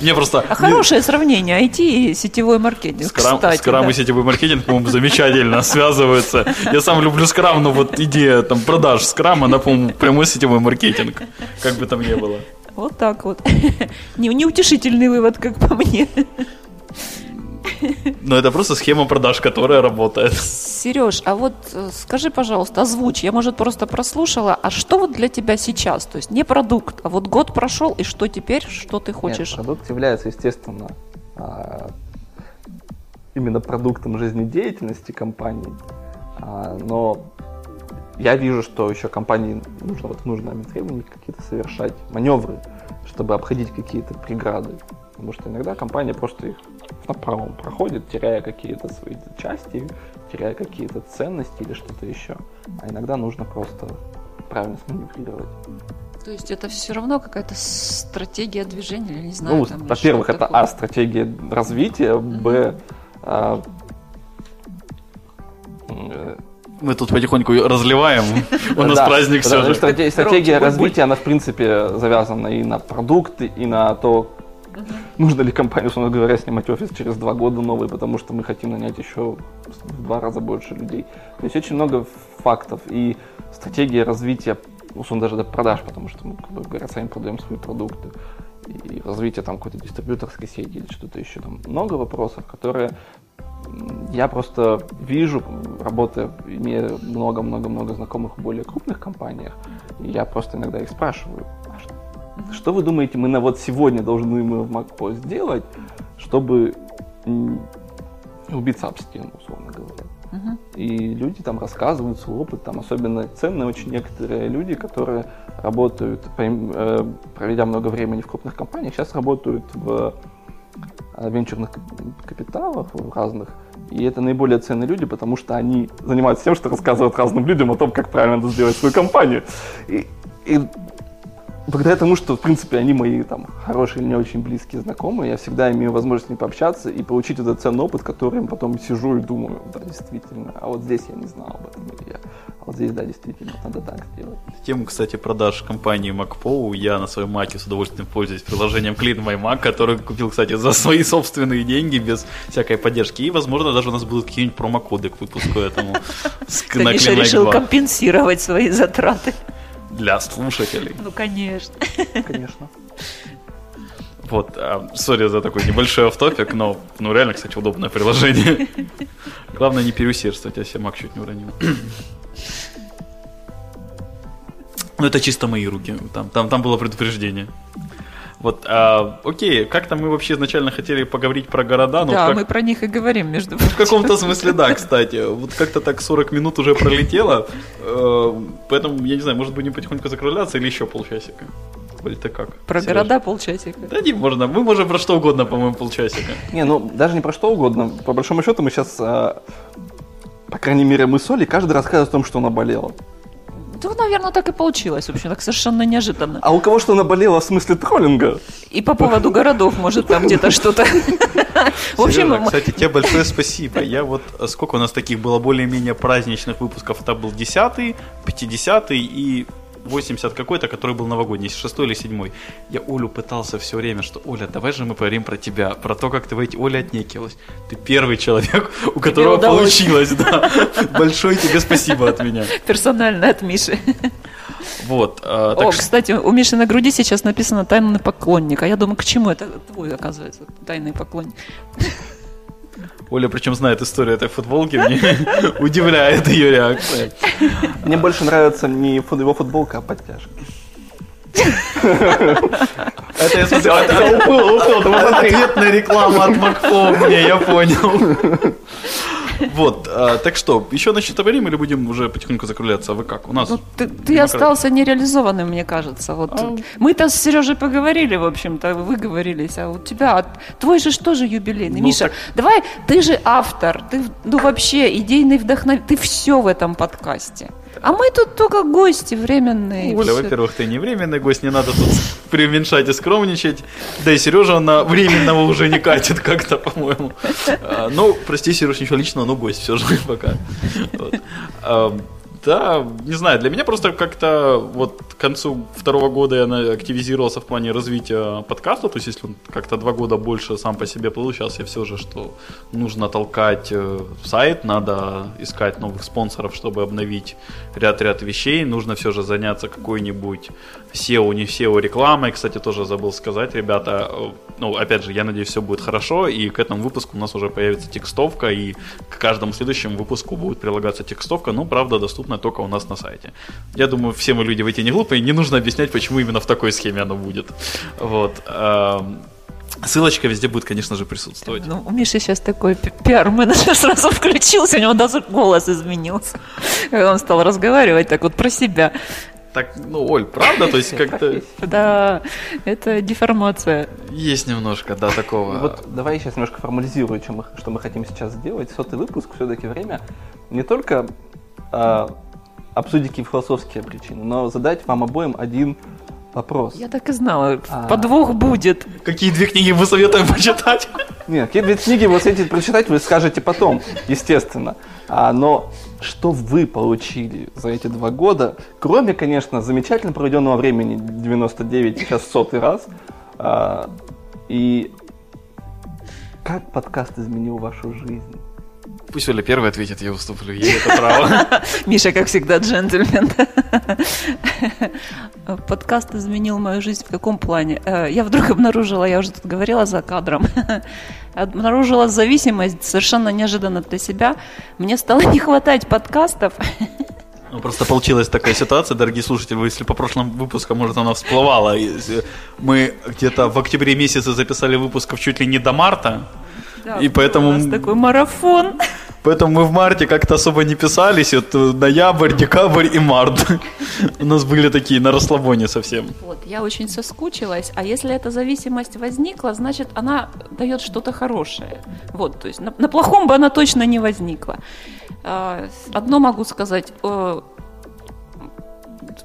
S1: Мне просто...
S3: А хорошее сравнение, IT и сетевой маркетинг,
S1: скрам, кстати. Скрам да. и сетевой маркетинг, по-моему, замечательно связываются. Я сам люблю скрам, но вот идея там продаж скрама, она, по-моему, прямой сетевой маркетинг, как бы там ни было.
S3: Вот так вот. Неутешительный вывод, как по мне.
S1: Но это просто схема продаж, которая работает.
S3: Сереж, а вот э, скажи, пожалуйста, озвучь. Я, может, просто прослушала. А что вот для тебя сейчас? То есть не продукт, а вот год прошел, и что теперь, что ты хочешь?
S4: Нет, продукт является, естественно, а, именно продуктом жизнедеятельности компании. А, но я вижу, что еще компании нужно вот в момент времени какие-то совершать маневры, чтобы обходить какие-то преграды. Потому что иногда компания просто их направо проходит, теряя какие-то свои части, теряя какие-то ценности или что-то еще. А иногда нужно просто правильно сманеврировать.
S3: То есть это все равно какая-то стратегия движения, я не знаю.
S4: Ну, во-первых, это такое. А стратегия развития, Б а,
S1: мы тут потихоньку разливаем. У нас праздник все же.
S4: Стратегия развития, она в принципе завязана и на продукты, и на то, нужно ли компании, условно говоря, снимать офис через два года новый, потому что мы хотим нанять еще в два раза больше людей. То есть очень много фактов и стратегия развития, условно даже до продаж, потому что мы, как говоря, сами продаем свои продукты и развитие там какой-то дистрибьюторской сети или что-то еще. Там много вопросов, которые я просто вижу, работая, имея много-много-много знакомых в более крупных компаниях, я просто иногда их спрашиваю, что, вы думаете, мы на вот сегодня должны мы в МакПо сделать, чтобы убиться об стену, условно говоря? Uh-huh. И люди там рассказывают свой опыт, там особенно ценные очень некоторые люди, которые работают, э, проведя много времени в крупных компаниях, сейчас работают в э, венчурных капиталах в разных. И это наиболее ценные люди, потому что они занимаются тем, что рассказывают разным людям о том, как правильно сделать свою компанию. И, и благодаря тому, что, в принципе, они мои там хорошие или не очень близкие знакомые, я всегда имею возможность с ними пообщаться и получить этот ценный опыт, который я потом сижу и думаю, да, действительно, а вот здесь я не знал об этом, или я, а вот здесь, да, действительно, надо так сделать.
S1: Тему, кстати, продаж компании MacPo я на своем Маке с удовольствием пользуюсь приложением Clean My Mac, который купил, кстати, за свои собственные деньги, без всякой поддержки, и, возможно, даже у нас будут какие-нибудь промокоды к выпуску этому.
S3: Ты решил компенсировать свои затраты
S1: для слушателей.
S3: Ну, конечно.
S4: Конечно.
S1: Вот, а, сори за такой небольшой автопик, но, ну, реально, кстати, удобное приложение. Главное не переусердствовать, я себе Мак чуть не уронил. Ну, это чисто мои руки, там, там, там было предупреждение. Вот, а, окей, как-то мы вообще изначально хотели поговорить про города.
S3: Но да, как... мы про них и говорим, между
S1: прочим. В каком-то смысле, да, кстати. Вот как-то так 40 минут уже пролетело. Э, поэтому, я не знаю, может будем потихоньку закругляться или еще полчасика? Или ты как?
S3: Про Сереж? города полчасика.
S1: Да не, можно. Мы можем про что угодно, по-моему, полчасика.
S4: Не, ну, даже не про что угодно. По большому счету мы сейчас, а, по крайней мере, мы с Олей каждый рассказывает о том, что она болела.
S3: Да, наверное, так и получилось. В общем, так совершенно неожиданно.
S4: А у кого что наболело в смысле троллинга?
S3: И по поводу городов, может, там где-то что-то.
S1: В общем, кстати, тебе большое спасибо. Я вот, сколько у нас таких было более-менее праздничных выпусков? Это был 10-й, 50-й и 80 какой-то, который был новогодний, 6 или 7. Я Олю пытался все время, что Оля, давай же мы поговорим про тебя, про то, как ты в эти Оля отнекилась. Ты первый человек, у которого получилось, да. Большое тебе спасибо от меня.
S3: Персонально от Миши.
S1: Вот.
S3: А, О, кстати, у Миши на груди сейчас написано «тайный поклонник», а я думаю, к чему это твой, оказывается, тайный поклонник?
S1: Оля причем знает историю этой футболки, мне удивляет ее реакция.
S4: Мне больше нравится не его футболка, а подтяжка.
S1: Это я смотрел, это уплыл, уплыл, ответная реклама от Макфо мне, я понял. Вот, а, так что, еще насчет время или будем уже потихоньку закругляться? А вы как? У нас? Ну,
S3: ты, ты остался нереализованным, мне кажется. Вот. А... Мы-то с Сережей поговорили, в общем-то, выговорились, а у тебя, твой же что же юбилейный? Ну, Миша, так... давай, ты же автор, ты, ну вообще идейный вдохновитель, ты все в этом подкасте. А мы тут только гости временные.
S1: Оля, во-первых, ты не временный гость, не надо тут преуменьшать и скромничать. Да и Сережа на временного уже не катит как-то, по-моему. А, ну, прости, Сереж, ничего личного, но гость все же пока. Вот. Да, не знаю, для меня просто как-то вот к концу второго года я активизировался в плане развития подкаста, то есть если он как-то два года больше сам по себе плыл, сейчас я все же, что нужно толкать э, сайт, надо искать новых спонсоров, чтобы обновить ряд-ряд вещей, нужно все же заняться какой-нибудь SEO, не SEO рекламой, кстати, тоже забыл сказать, ребята, э, ну, опять же, я надеюсь, все будет хорошо, и к этому выпуску у нас уже появится текстовка, и к каждому следующему выпуску будет прилагаться текстовка, ну, правда, доступна только у нас на сайте. Я думаю, все мы люди в эти не глупые, не нужно объяснять, почему именно в такой схеме оно будет. Вот. Ссылочка везде будет, конечно же, присутствовать.
S3: Ну, у Миши сейчас такой пиар-менеджер сразу включился, у него даже голос изменился. Он стал разговаривать так вот про себя.
S1: Так, ну, Оль, правда? То есть как-то...
S3: Да, это деформация.
S1: Есть немножко, да, такого.
S4: Вот давай я сейчас немножко формализирую, что мы, что мы хотим сейчас сделать. Сотый выпуск все-таки время не только а, обсудить какие философские причины, но задать вам обоим один вопрос.
S3: Я так и знала, а... подвох будет.
S1: Какие две книги вы советуем почитать?
S4: Нет, какие две книги вы советуете прочитать, вы скажете потом, естественно. А, но что вы получили за эти два года, кроме, конечно, замечательно проведенного времени 99, сейчас сотый раз, а, и как подкаст изменил вашу жизнь?
S1: Пусть Оля первая ответит, я уступлю ей это право.
S3: Миша, как всегда, джентльмен. Подкаст изменил мою жизнь в каком плане? Э, я вдруг обнаружила, я уже тут говорила за кадром, обнаружила зависимость совершенно неожиданно для себя. Мне стало не хватать подкастов.
S1: Ну, просто получилась такая ситуация, дорогие слушатели, вы, если по прошлым выпускам, может, она всплывала. Мы где-то в октябре месяце записали выпусков чуть ли не до марта,
S3: да, и поэтому... У нас такой марафон.
S1: Поэтому мы в марте как-то особо не писались. Вот ноябрь, декабрь и март. У нас были такие на расслабоне совсем.
S3: Вот, я очень соскучилась. А если эта зависимость возникла, значит, она дает что-то хорошее. Вот, то есть на, на плохом бы она точно не возникла. А, одно могу сказать.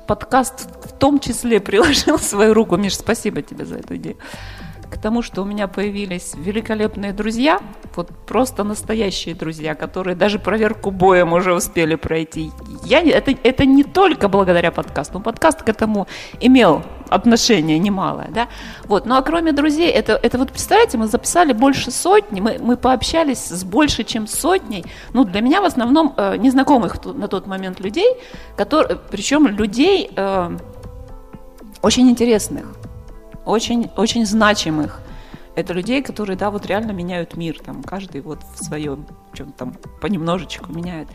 S3: подкаст в том числе приложил свою руку. Миш, спасибо тебе за эту идею к тому, что у меня появились великолепные друзья, вот просто настоящие друзья, которые даже проверку боем уже успели пройти. Я, это, это не только благодаря подкасту, подкаст к этому имел отношение немалое, да, вот, ну а кроме друзей, это, это вот, представляете, мы записали больше сотни, мы, мы пообщались с больше, чем сотней, ну, для меня в основном э, незнакомых на тот момент людей, которые, причем людей э, очень интересных, очень, очень значимых. Это людей, которые, да, вот реально меняют мир, там, каждый вот в своем, чем там понемножечку меняет.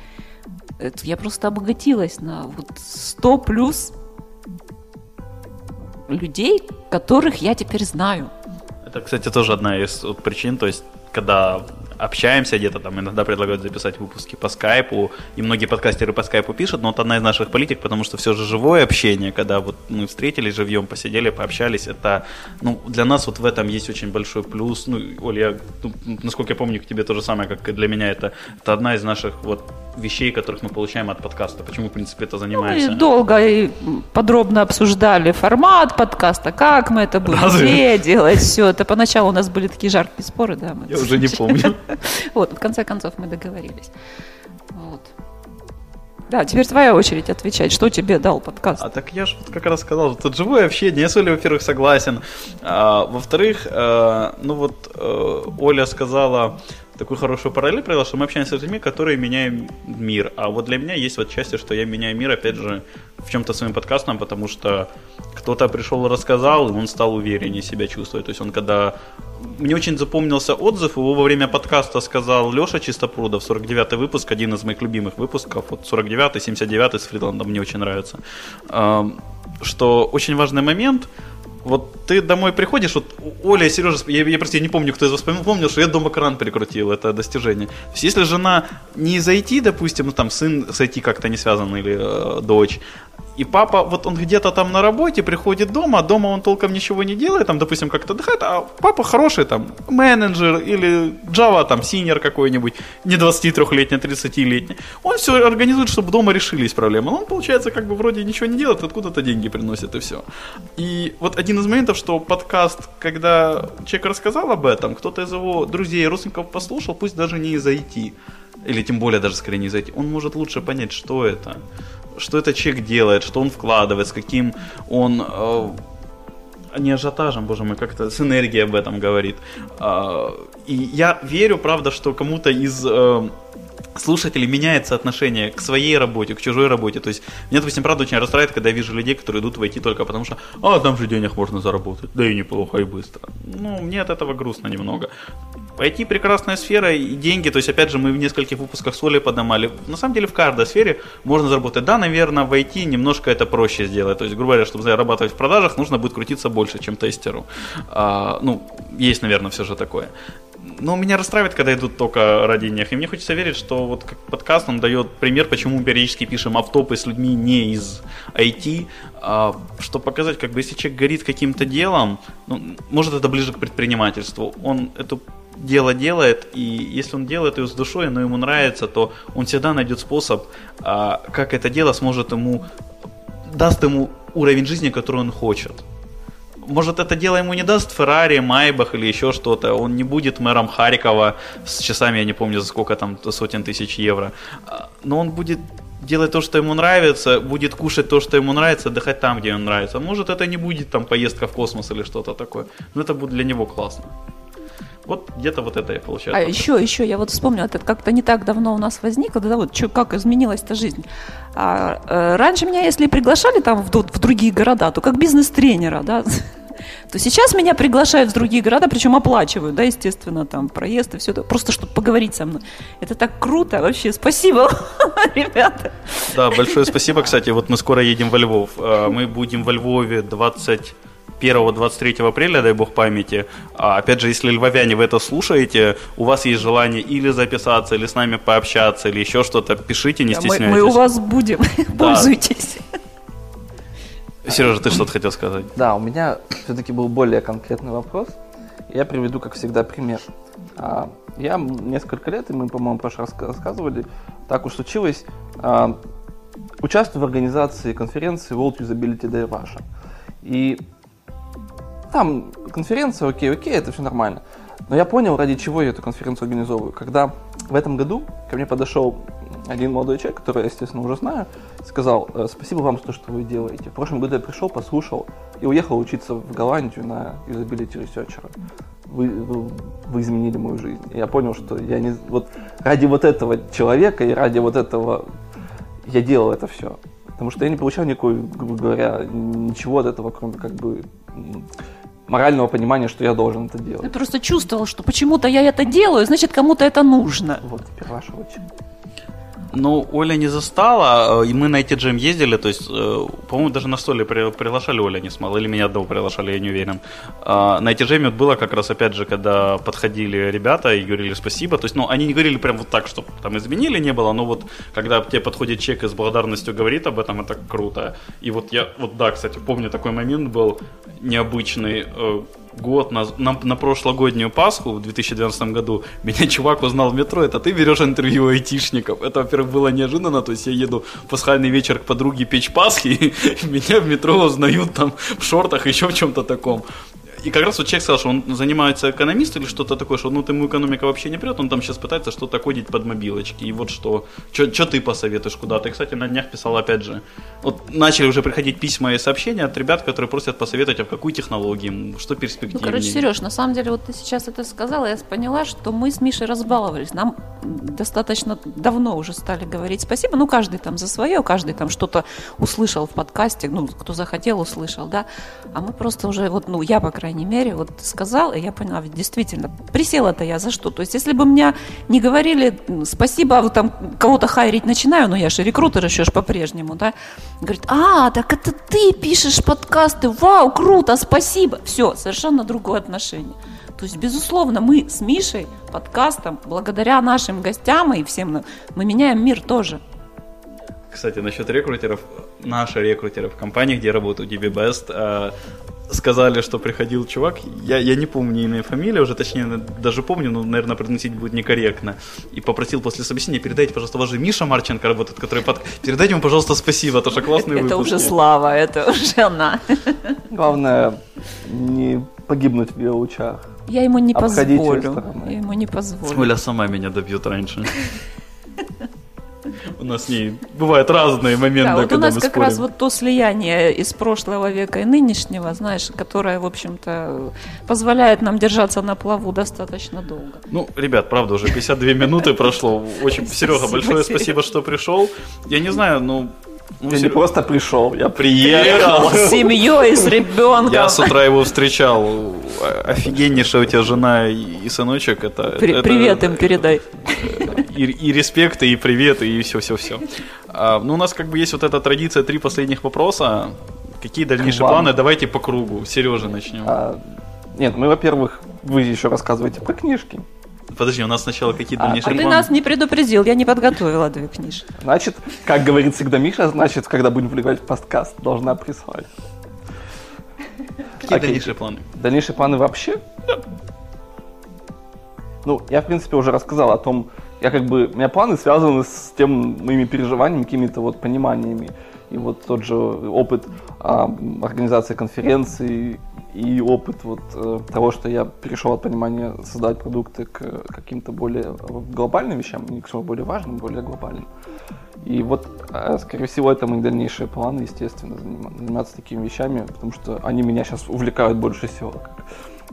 S3: Это я просто обогатилась на вот 100 плюс людей, которых я теперь знаю.
S1: Это, кстати, тоже одна из причин, то есть когда общаемся где-то, там иногда предлагают записать выпуски по скайпу, и многие подкастеры по скайпу пишут, но это одна из наших политик, потому что все же живое общение, когда вот мы встретились живьем, посидели, пообщались, это, ну, для нас вот в этом есть очень большой плюс, ну, Оля, я, ну, насколько я помню, к тебе то же самое, как и для меня, это, это одна из наших вот вещей, которых мы получаем от подкаста, почему, в принципе, это занимаемся.
S3: Мы долго и подробно обсуждали формат подкаста, как мы это будем, Разве? делать, все, это поначалу у нас были такие жаркие споры, да.
S1: я уже не помню.
S3: Вот, в конце концов мы договорились. Вот. Да, теперь твоя очередь отвечать, что тебе дал подкаст.
S1: А так я же вот как раз сказал, тут живое общение, с Олей, во-первых, согласен. А, во-вторых, а, ну вот а, Оля сказала, такую хорошую параллель провела, что мы общаемся с людьми, которые меняют мир. А вот для меня есть вот счастье, что я меняю мир, опять же, в чем-то своим подкастом, потому что кто-то пришел и рассказал, и он стал увереннее себя чувствовать. То есть он когда... Мне очень запомнился отзыв, его во время подкаста сказал Леша Чистопрудов, 49-й выпуск, один из моих любимых выпусков, вот 49-й, 79-й с Фридландом мне очень нравится, что очень важный момент – вот ты домой приходишь, вот Оля Сережа, я, я просто я не помню, кто из вас помнил, что я дома кран прикрутил, это достижение. То есть, если жена не зайти, допустим, ну там сын с как-то не связан или э, дочь, и папа, вот он где-то там на работе, приходит дома, дома он толком ничего не делает, там, допустим, как-то отдыхает, а папа хороший там менеджер или Java там синер какой-нибудь, не 23-летний, а 30-летний. Он все организует, чтобы дома решились проблемы. Но он, получается, как бы вроде ничего не делает, откуда-то деньги приносит и все. И вот один из моментов, что подкаст, когда человек рассказал об этом, кто-то из его друзей, родственников послушал, пусть даже не из IT, или тем более даже скорее не из IT, он может лучше понять, что это что этот человек делает, что он вкладывает, с каким он э, не ажиотажем, боже мой, как-то с энергией об этом говорит. Э, и я верю, правда, что кому-то из э, слушателей меняется отношение к своей работе, к чужой работе. То есть меня, допустим, правда очень расстраивает, когда я вижу людей, которые идут войти только потому, что «а, там же денег можно заработать, да и неплохо, и быстро». Ну, мне от этого грустно немного. IT прекрасная сфера и деньги, то есть, опять же, мы в нескольких выпусках соли поднимали. На самом деле, в каждой сфере можно заработать. Да, наверное, в IT немножко это проще сделать. То есть, грубо говоря, чтобы зарабатывать в продажах, нужно будет крутиться больше, чем тестеру. А, ну, есть, наверное, все же такое. Но меня расстраивает, когда идут только ради них. И мне хочется верить, что вот как подкаст он дает пример, почему мы периодически пишем автопы с людьми не из IT, а, чтобы показать, как бы если человек горит каким-то делом, ну, может это ближе к предпринимательству, он эту дело делает, и если он делает ее с душой, но ему нравится, то он всегда найдет способ, а, как это дело сможет ему, даст ему уровень жизни, который он хочет. Может, это дело ему не даст Феррари, Майбах или еще что-то. Он не будет мэром Харькова с часами, я не помню, за сколько там сотен тысяч евро. А, но он будет делать то, что ему нравится, будет кушать то, что ему нравится, отдыхать там, где ему нравится. Может, это не будет там поездка в космос или что-то такое. Но это будет для него классно. Вот где-то вот это и получается.
S3: А еще, еще, я вот вспомнила, это как-то не так давно у нас возникло, да, вот чё, как изменилась-то жизнь. А, э, раньше меня, если приглашали там в, в другие города, то как бизнес-тренера, да, то сейчас меня приглашают в другие города, причем оплачивают, да, естественно, там проезд и все, просто чтобы поговорить со мной. Это так круто, вообще, спасибо, ребята.
S1: Да, большое спасибо, кстати, вот мы скоро едем во Львов, а, мы будем во Львове 20 1-23 апреля, дай бог памяти. А, опять же, если львовяне вы это слушаете, у вас есть желание или записаться, или с нами пообщаться, или еще что-то, пишите, не стесняйтесь.
S3: Мы, мы у вас будем, пользуйтесь.
S1: Сережа, ты что-то хотел сказать?
S4: Да, у меня все-таки был более конкретный вопрос. Я приведу, как всегда, пример. А, я несколько лет, и мы, по-моему, прошлый раз рассказывали, так уж случилось, а, участвую в организации конференции World Usability Day Russia. И там конференция, окей, окей, это все нормально. Но я понял, ради чего я эту конференцию организовываю. Когда в этом году ко мне подошел один молодой человек, который я, естественно, уже знаю, сказал, «Э, спасибо вам за то, что вы делаете. В прошлом году я пришел, послушал и уехал учиться в Голландию на usability researcher а. Вы, вы, вы изменили мою жизнь. Я понял, что я не... Вот ради вот этого человека и ради вот этого я делал это все. Потому что я не получал никакой, грубо говоря, ничего от этого, кроме как бы морального понимания, что я должен это делать.
S3: Я просто чувствовал, что почему-то я это делаю, значит, кому-то это нужно.
S4: Вот, теперь ваша очередь.
S1: Ну, Оля не застала, э, и мы на эти джем ездили, то есть, э, по-моему, даже на столе приглашали Оля не смогла, или меня одного приглашали, я не уверен. А, на эти джеме было как раз, опять же, когда подходили ребята и говорили спасибо, то есть, ну, они не говорили прям вот так, чтобы там изменили не было, но вот, когда тебе подходит человек и с благодарностью говорит об этом, это круто. И вот я, вот да, кстати, помню, такой момент был необычный, э, год на, на, на прошлогоднюю Пасху в 2012 году меня чувак узнал в метро, это ты берешь интервью айтишников. Это, во-первых, было неожиданно, то есть я еду в пасхальный вечер к подруге печь Пасхи, и меня в метро узнают там в шортах, еще в чем-то таком и как раз вот человек сказал, что он занимается экономистом или что-то такое, что ну ему экономика вообще не прет, он там сейчас пытается что-то кодить под мобилочки. И вот что, что ты посоветуешь куда Ты, кстати, на днях писал опять же. Вот начали уже приходить письма и сообщения от ребят, которые просят посоветовать, а в какую технологию, что перспективнее.
S3: Ну, короче, Сереж, на самом деле, вот ты сейчас это сказала, я поняла, что мы с Мишей разбаловались. Нам достаточно давно уже стали говорить спасибо. Ну, каждый там за свое, каждый там что-то услышал в подкасте, ну, кто захотел, услышал, да. А мы просто уже, вот, ну, я, по крайней крайней мере, вот сказал, и я поняла, ведь действительно, присела-то я за что? То есть, если бы меня не говорили спасибо, а вот там кого-то хайрить начинаю, но я же рекрутер еще ж по-прежнему, да, говорит, а, так это ты пишешь подкасты, вау, круто, спасибо. Все, совершенно другое отношение. То есть, безусловно, мы с Мишей подкастом, благодаря нашим гостям и всем, мы меняем мир тоже.
S1: Кстати, насчет рекрутеров, наши рекрутеры в компании, где работают DB Best, э, сказали, что приходил чувак, я, я не помню имя и фамилию, уже точнее даже помню, но, наверное, произносить будет некорректно, и попросил после собеседования, передайте, пожалуйста, ваш же Миша Марченко работает, который под... Передайте ему, пожалуйста, спасибо, то что классный
S3: Это уже слава, это уже она.
S4: Главное, не погибнуть в ее лучах.
S3: Я ему не позволю. Я ему не позволю.
S1: Оля сама меня добьет раньше. У нас с ней бывают разные моменты, да, вот
S3: у нас как спорим. раз вот то слияние из прошлого века и нынешнего, знаешь, которое, в общем-то, позволяет нам держаться на плаву достаточно долго.
S1: Ну, ребят, правда, уже 52 минуты прошло. Очень, Серега, большое спасибо, что пришел. Я не знаю, ну,
S4: ну, я не просто пришел, я
S1: приехал.
S3: С семьей, с ребенком.
S1: Я с утра его встречал. Офигеннейшая у тебя жена и сыночек. Это,
S3: При,
S1: это,
S3: привет им передай.
S1: И, и респект, и привет, и все-все-все. А, ну, у нас как бы есть вот эта традиция три последних вопроса. Какие дальнейшие планы? Давайте по кругу. Сережа начнем. А,
S4: нет, мы, во-первых, вы еще рассказываете про книжки.
S1: Подожди, у нас сначала какие то дальнейшие
S3: а, а ты нас не предупредил, я не подготовила две книжки.
S4: Значит, как говорит всегда Миша, значит, когда будем вливать в подкаст, должна прислать.
S1: Какие Окей. дальнейшие планы?
S4: Дальнейшие планы вообще? Ну, я, в принципе, уже рассказал о том, я как бы, у меня планы связаны с тем моими переживаниями, какими-то вот пониманиями. И вот тот же опыт а, организации конференции и опыт вот э, того, что я перешел от понимания создать продукты к каким-то более глобальным вещам, не к чему более важным, более глобальным. И вот, э, скорее всего, это мои дальнейшие планы, естественно, заниматься такими вещами, потому что они меня сейчас увлекают больше всего.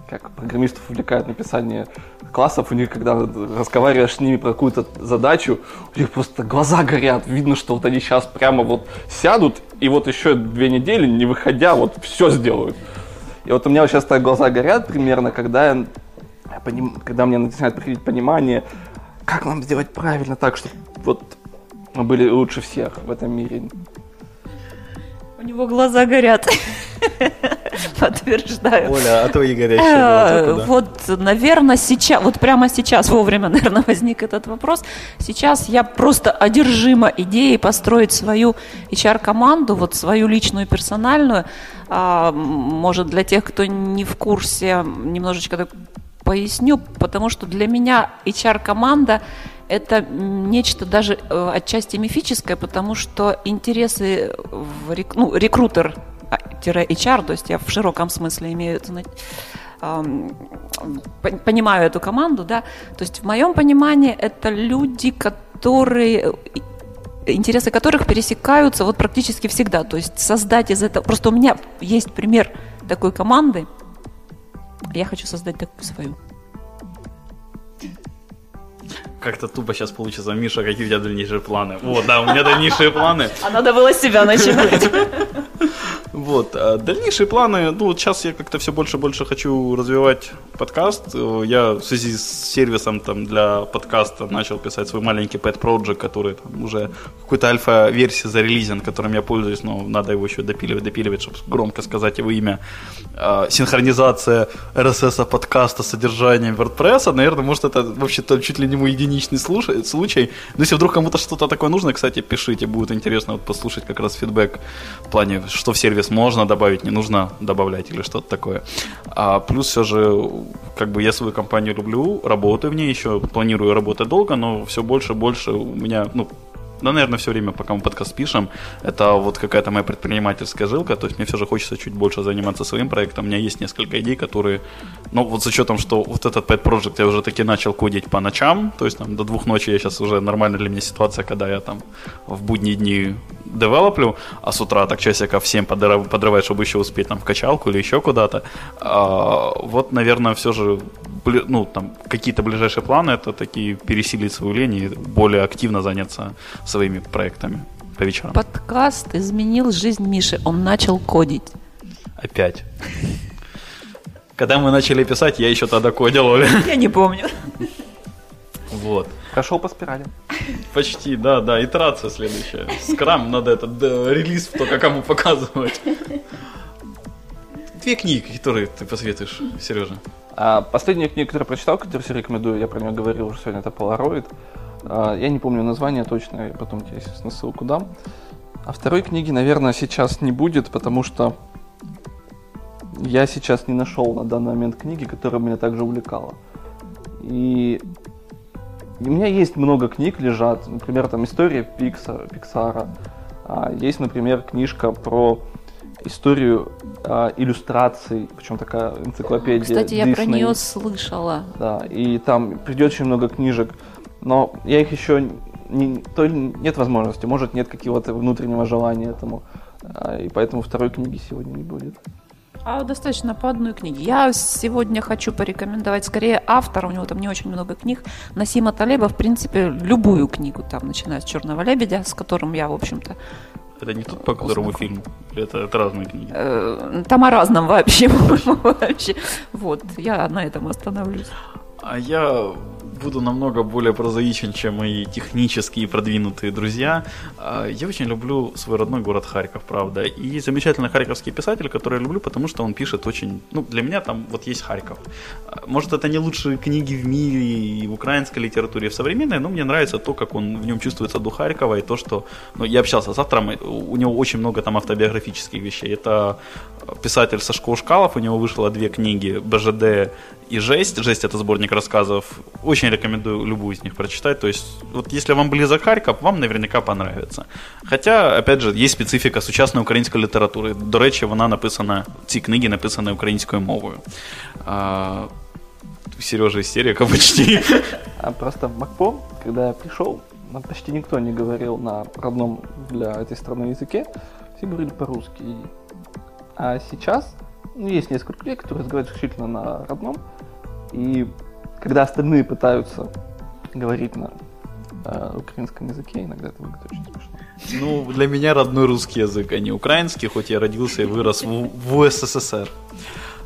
S4: Как, как программистов увлекает написание классов, у них, когда разговариваешь с ними про какую-то задачу, у них просто глаза горят, видно, что вот они сейчас прямо вот сядут, и вот еще две недели, не выходя, вот все сделают. И вот у меня сейчас так глаза горят примерно, когда я, я поним, когда мне начинает приходить понимание, как нам сделать правильно так, чтобы вот мы были лучше всех в этом мире.
S3: У него глаза горят. Подтверждаю.
S1: Оля, а твои горящие глаза
S3: э, куда? Вот, наверное, сейчас, вот прямо сейчас вовремя, наверное, возник этот вопрос. Сейчас я просто одержима идеей построить свою HR-команду, вот свою личную, персональную. А, может, для тех, кто не в курсе, немножечко так поясню, потому что для меня HR-команда это нечто даже э, отчасти мифическое, потому что интересы в рек... ну, рекрутер-HR, то есть я в широком смысле имею понимаю эту команду, да, то есть в моем понимании это люди, которые интересы которых пересекаются вот практически всегда. То есть создать из этого... Просто у меня есть пример такой команды. Я хочу создать такую свою.
S1: Как-то тупо сейчас получится. Миша, какие у тебя дальнейшие планы? Вот, да, у меня дальнейшие планы.
S3: А надо было себя начинать.
S1: Вот. А дальнейшие планы, ну, вот сейчас я как-то все больше и больше хочу развивать подкаст. Я в связи с сервисом там для подкаста начал писать свой маленький pet project, который там уже какой-то альфа-версии зарелизен, которым я пользуюсь, но надо его еще допиливать, допиливать, чтобы громко сказать его имя. А, синхронизация RSS подкаста с содержанием WordPress, наверное, может это вообще-то чуть ли не мой единичный случай. Но если вдруг кому-то что-то такое нужно, кстати, пишите, будет интересно вот послушать как раз фидбэк в плане, что в сервис можно добавить, не нужно добавлять или что-то такое. А плюс все же, как бы я свою компанию люблю, работаю в ней еще, планирую работать долго, но все больше и больше у меня, ну, да, наверное, все время, пока мы подкаст пишем, это вот какая-то моя предпринимательская жилка, то есть мне все же хочется чуть больше заниматься своим проектом. У меня есть несколько идей, которые, ну, вот с учетом, что вот этот Pet Project я уже таки начал кодить по ночам, то есть там до двух ночи я сейчас уже нормально для меня ситуация, когда я там в будние дни девелоплю, а с утра так часиков всем подрывать, чтобы еще успеть там в качалку или еще куда-то. А, вот, наверное, все же ну, там, какие-то ближайшие планы это такие пересилить свою лень и более активно заняться своими проектами по вечерам.
S3: Подкаст изменил жизнь Миши. Он начал кодить.
S1: Опять. Когда мы начали писать, я еще тогда кодил.
S3: Я не помню.
S1: Вот.
S4: Прошел по спирали.
S1: Почти, да, да. Итерация следующая. Скрам надо этот да, релиз только кому показывать. Две книги, которые ты посоветуешь, Сережа.
S4: А последняя книга, которую я прочитал, которую все рекомендую, я про нее говорил уже сегодня, это Polaroid. А, я не помню название точно, я потом тебе, естественно, ссылку дам. А второй книги, наверное, сейчас не будет, потому что я сейчас не нашел на данный момент книги, которая меня также увлекала. И у меня есть много книг лежат, например, там история Пикса, Пиксара. А, есть, например, книжка про историю а, иллюстраций, причем такая энциклопедия.
S3: Кстати, я Disney. про нее слышала.
S4: Да, и там придет очень много книжек, но я их еще не, то нет возможности, может нет какого-то внутреннего желания этому, а, и поэтому второй книги сегодня не будет.
S3: А достаточно по одной книге. Я сегодня хочу порекомендовать скорее автора, у него там не очень много книг. Насима Талеба, в принципе, любую книгу, там, начиная с «Черного лебедя», с которым я, в общем-то,
S1: это не тот, по которому фильм? это, это разные книги?
S3: Э, там о разном вообще, вообще. Вот, я на этом остановлюсь.
S1: А я буду намного более прозаичен, чем мои технические продвинутые друзья. А, я очень люблю свой родной город Харьков, правда. И замечательный харьковский писатель, который я люблю, потому что он пишет очень... Ну, для меня там вот есть Харьков. А, может, это не лучшие книги в мире и в украинской литературе, и в современной, но мне нравится то, как он в нем чувствуется дух Харькова, и то, что... Ну, я общался с автором, у него очень много там автобиографических вещей. Это писатель Сашко Ушкалов, у него вышло две книги «БЖД» и «Жесть». «Жесть» — это сборник рассказов. Очень рекомендую любую из них прочитать. То есть, вот если вам близок Харьков, вам наверняка понравится. Хотя, опять же, есть специфика сучасної української літератури. До речі, вона написана, ці книги написані українською мовою. А, Сережа истерика почти.
S4: А просто в МакПо, когда я пришел, почти никто не говорил на родном для этой страны языке, все говорили по-русски. А сейчас ну, есть несколько людей, которые разговаривают исключительно на родном. И когда остальные пытаются говорить на э, украинском языке, иногда это выглядит очень смешно.
S1: Ну, для меня родной русский язык, а не украинский, хоть я родился и вырос в, в СССР.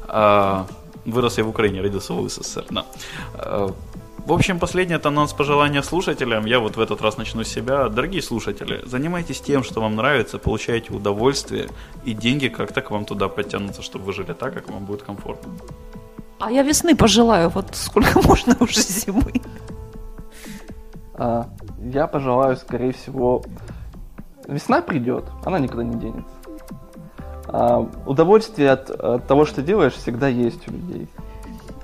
S1: А, вырос я в Украине, родился в СССР, да. А, в общем, последний это анонс пожелания слушателям. Я вот в этот раз начну с себя. Дорогие слушатели, занимайтесь тем, что вам нравится, получайте удовольствие, и деньги как-то к вам туда подтянутся, чтобы вы жили так, как вам будет комфортно.
S3: А я весны пожелаю, вот сколько можно уже зимы.
S4: А, я пожелаю, скорее всего, весна придет, она никуда не денется. А, удовольствие от, от того, что делаешь, всегда есть у людей.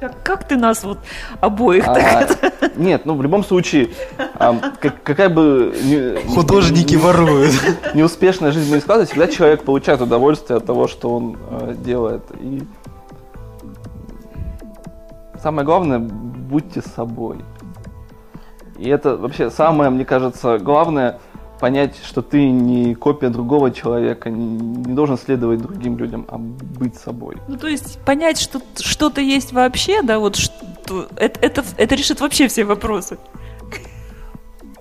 S3: Как, как ты нас вот обоих а, так
S4: Нет, ну в любом случае, а, как, какая бы...
S1: Не, Художники не, воруют.
S4: Неуспешная жизнь не складывается, всегда человек получает удовольствие от того, что он э, делает. И самое главное, будьте собой. И это вообще самое, мне кажется, главное – понять, что ты не копия другого человека, не, не должен следовать другим людям, а быть собой.
S3: Ну, то есть понять, что что-то есть вообще, да, вот что, это, это, это решит вообще все вопросы.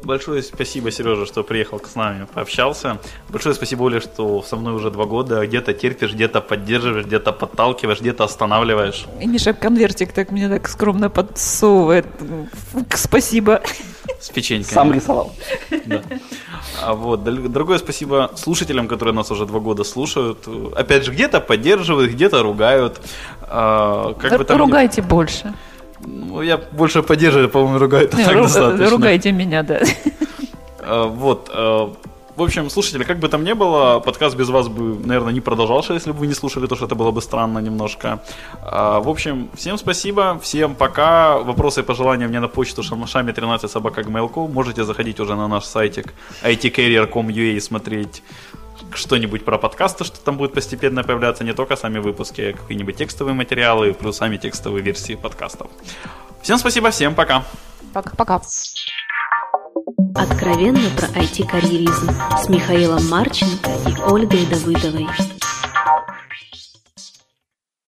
S1: Большое спасибо, Сережа, что приехал с нами, пообщался. Большое спасибо, Оля, что со мной уже два года. Где-то терпишь, где-то поддерживаешь, где-то подталкиваешь, где-то останавливаешь.
S3: И Миша конвертик так мне так скромно подсовывает. Спасибо.
S1: С печенькой.
S4: Сам рисовал.
S1: Да. А вот, дорогое спасибо слушателям, которые нас уже два года слушают. Опять же, где-то поддерживают, где-то ругают.
S3: А, как бы там Ругайте больше.
S1: Ну, я больше поддерживаю, по-моему, ругают. Не, так ру- достаточно.
S3: Ругайте меня, да.
S1: А, вот. А, в общем, слушатели, как бы там ни было, подкаст без вас бы, наверное, не продолжался, если бы вы не слушали, то что это было бы странно немножко. В общем, всем спасибо, всем пока. Вопросы и пожелания мне на почту шамашами 13 собака Можете заходить уже на наш сайтик itcarrier.com.ua и смотреть что-нибудь про подкасты, что там будет постепенно появляться, не только сами выпуски, а какие-нибудь текстовые материалы, плюс сами текстовые версии подкастов. Всем спасибо, всем пока.
S3: Пока-пока.
S2: Откровенно про IT-карьеризм с Михаилом Марченко и Ольгой Давыдовой.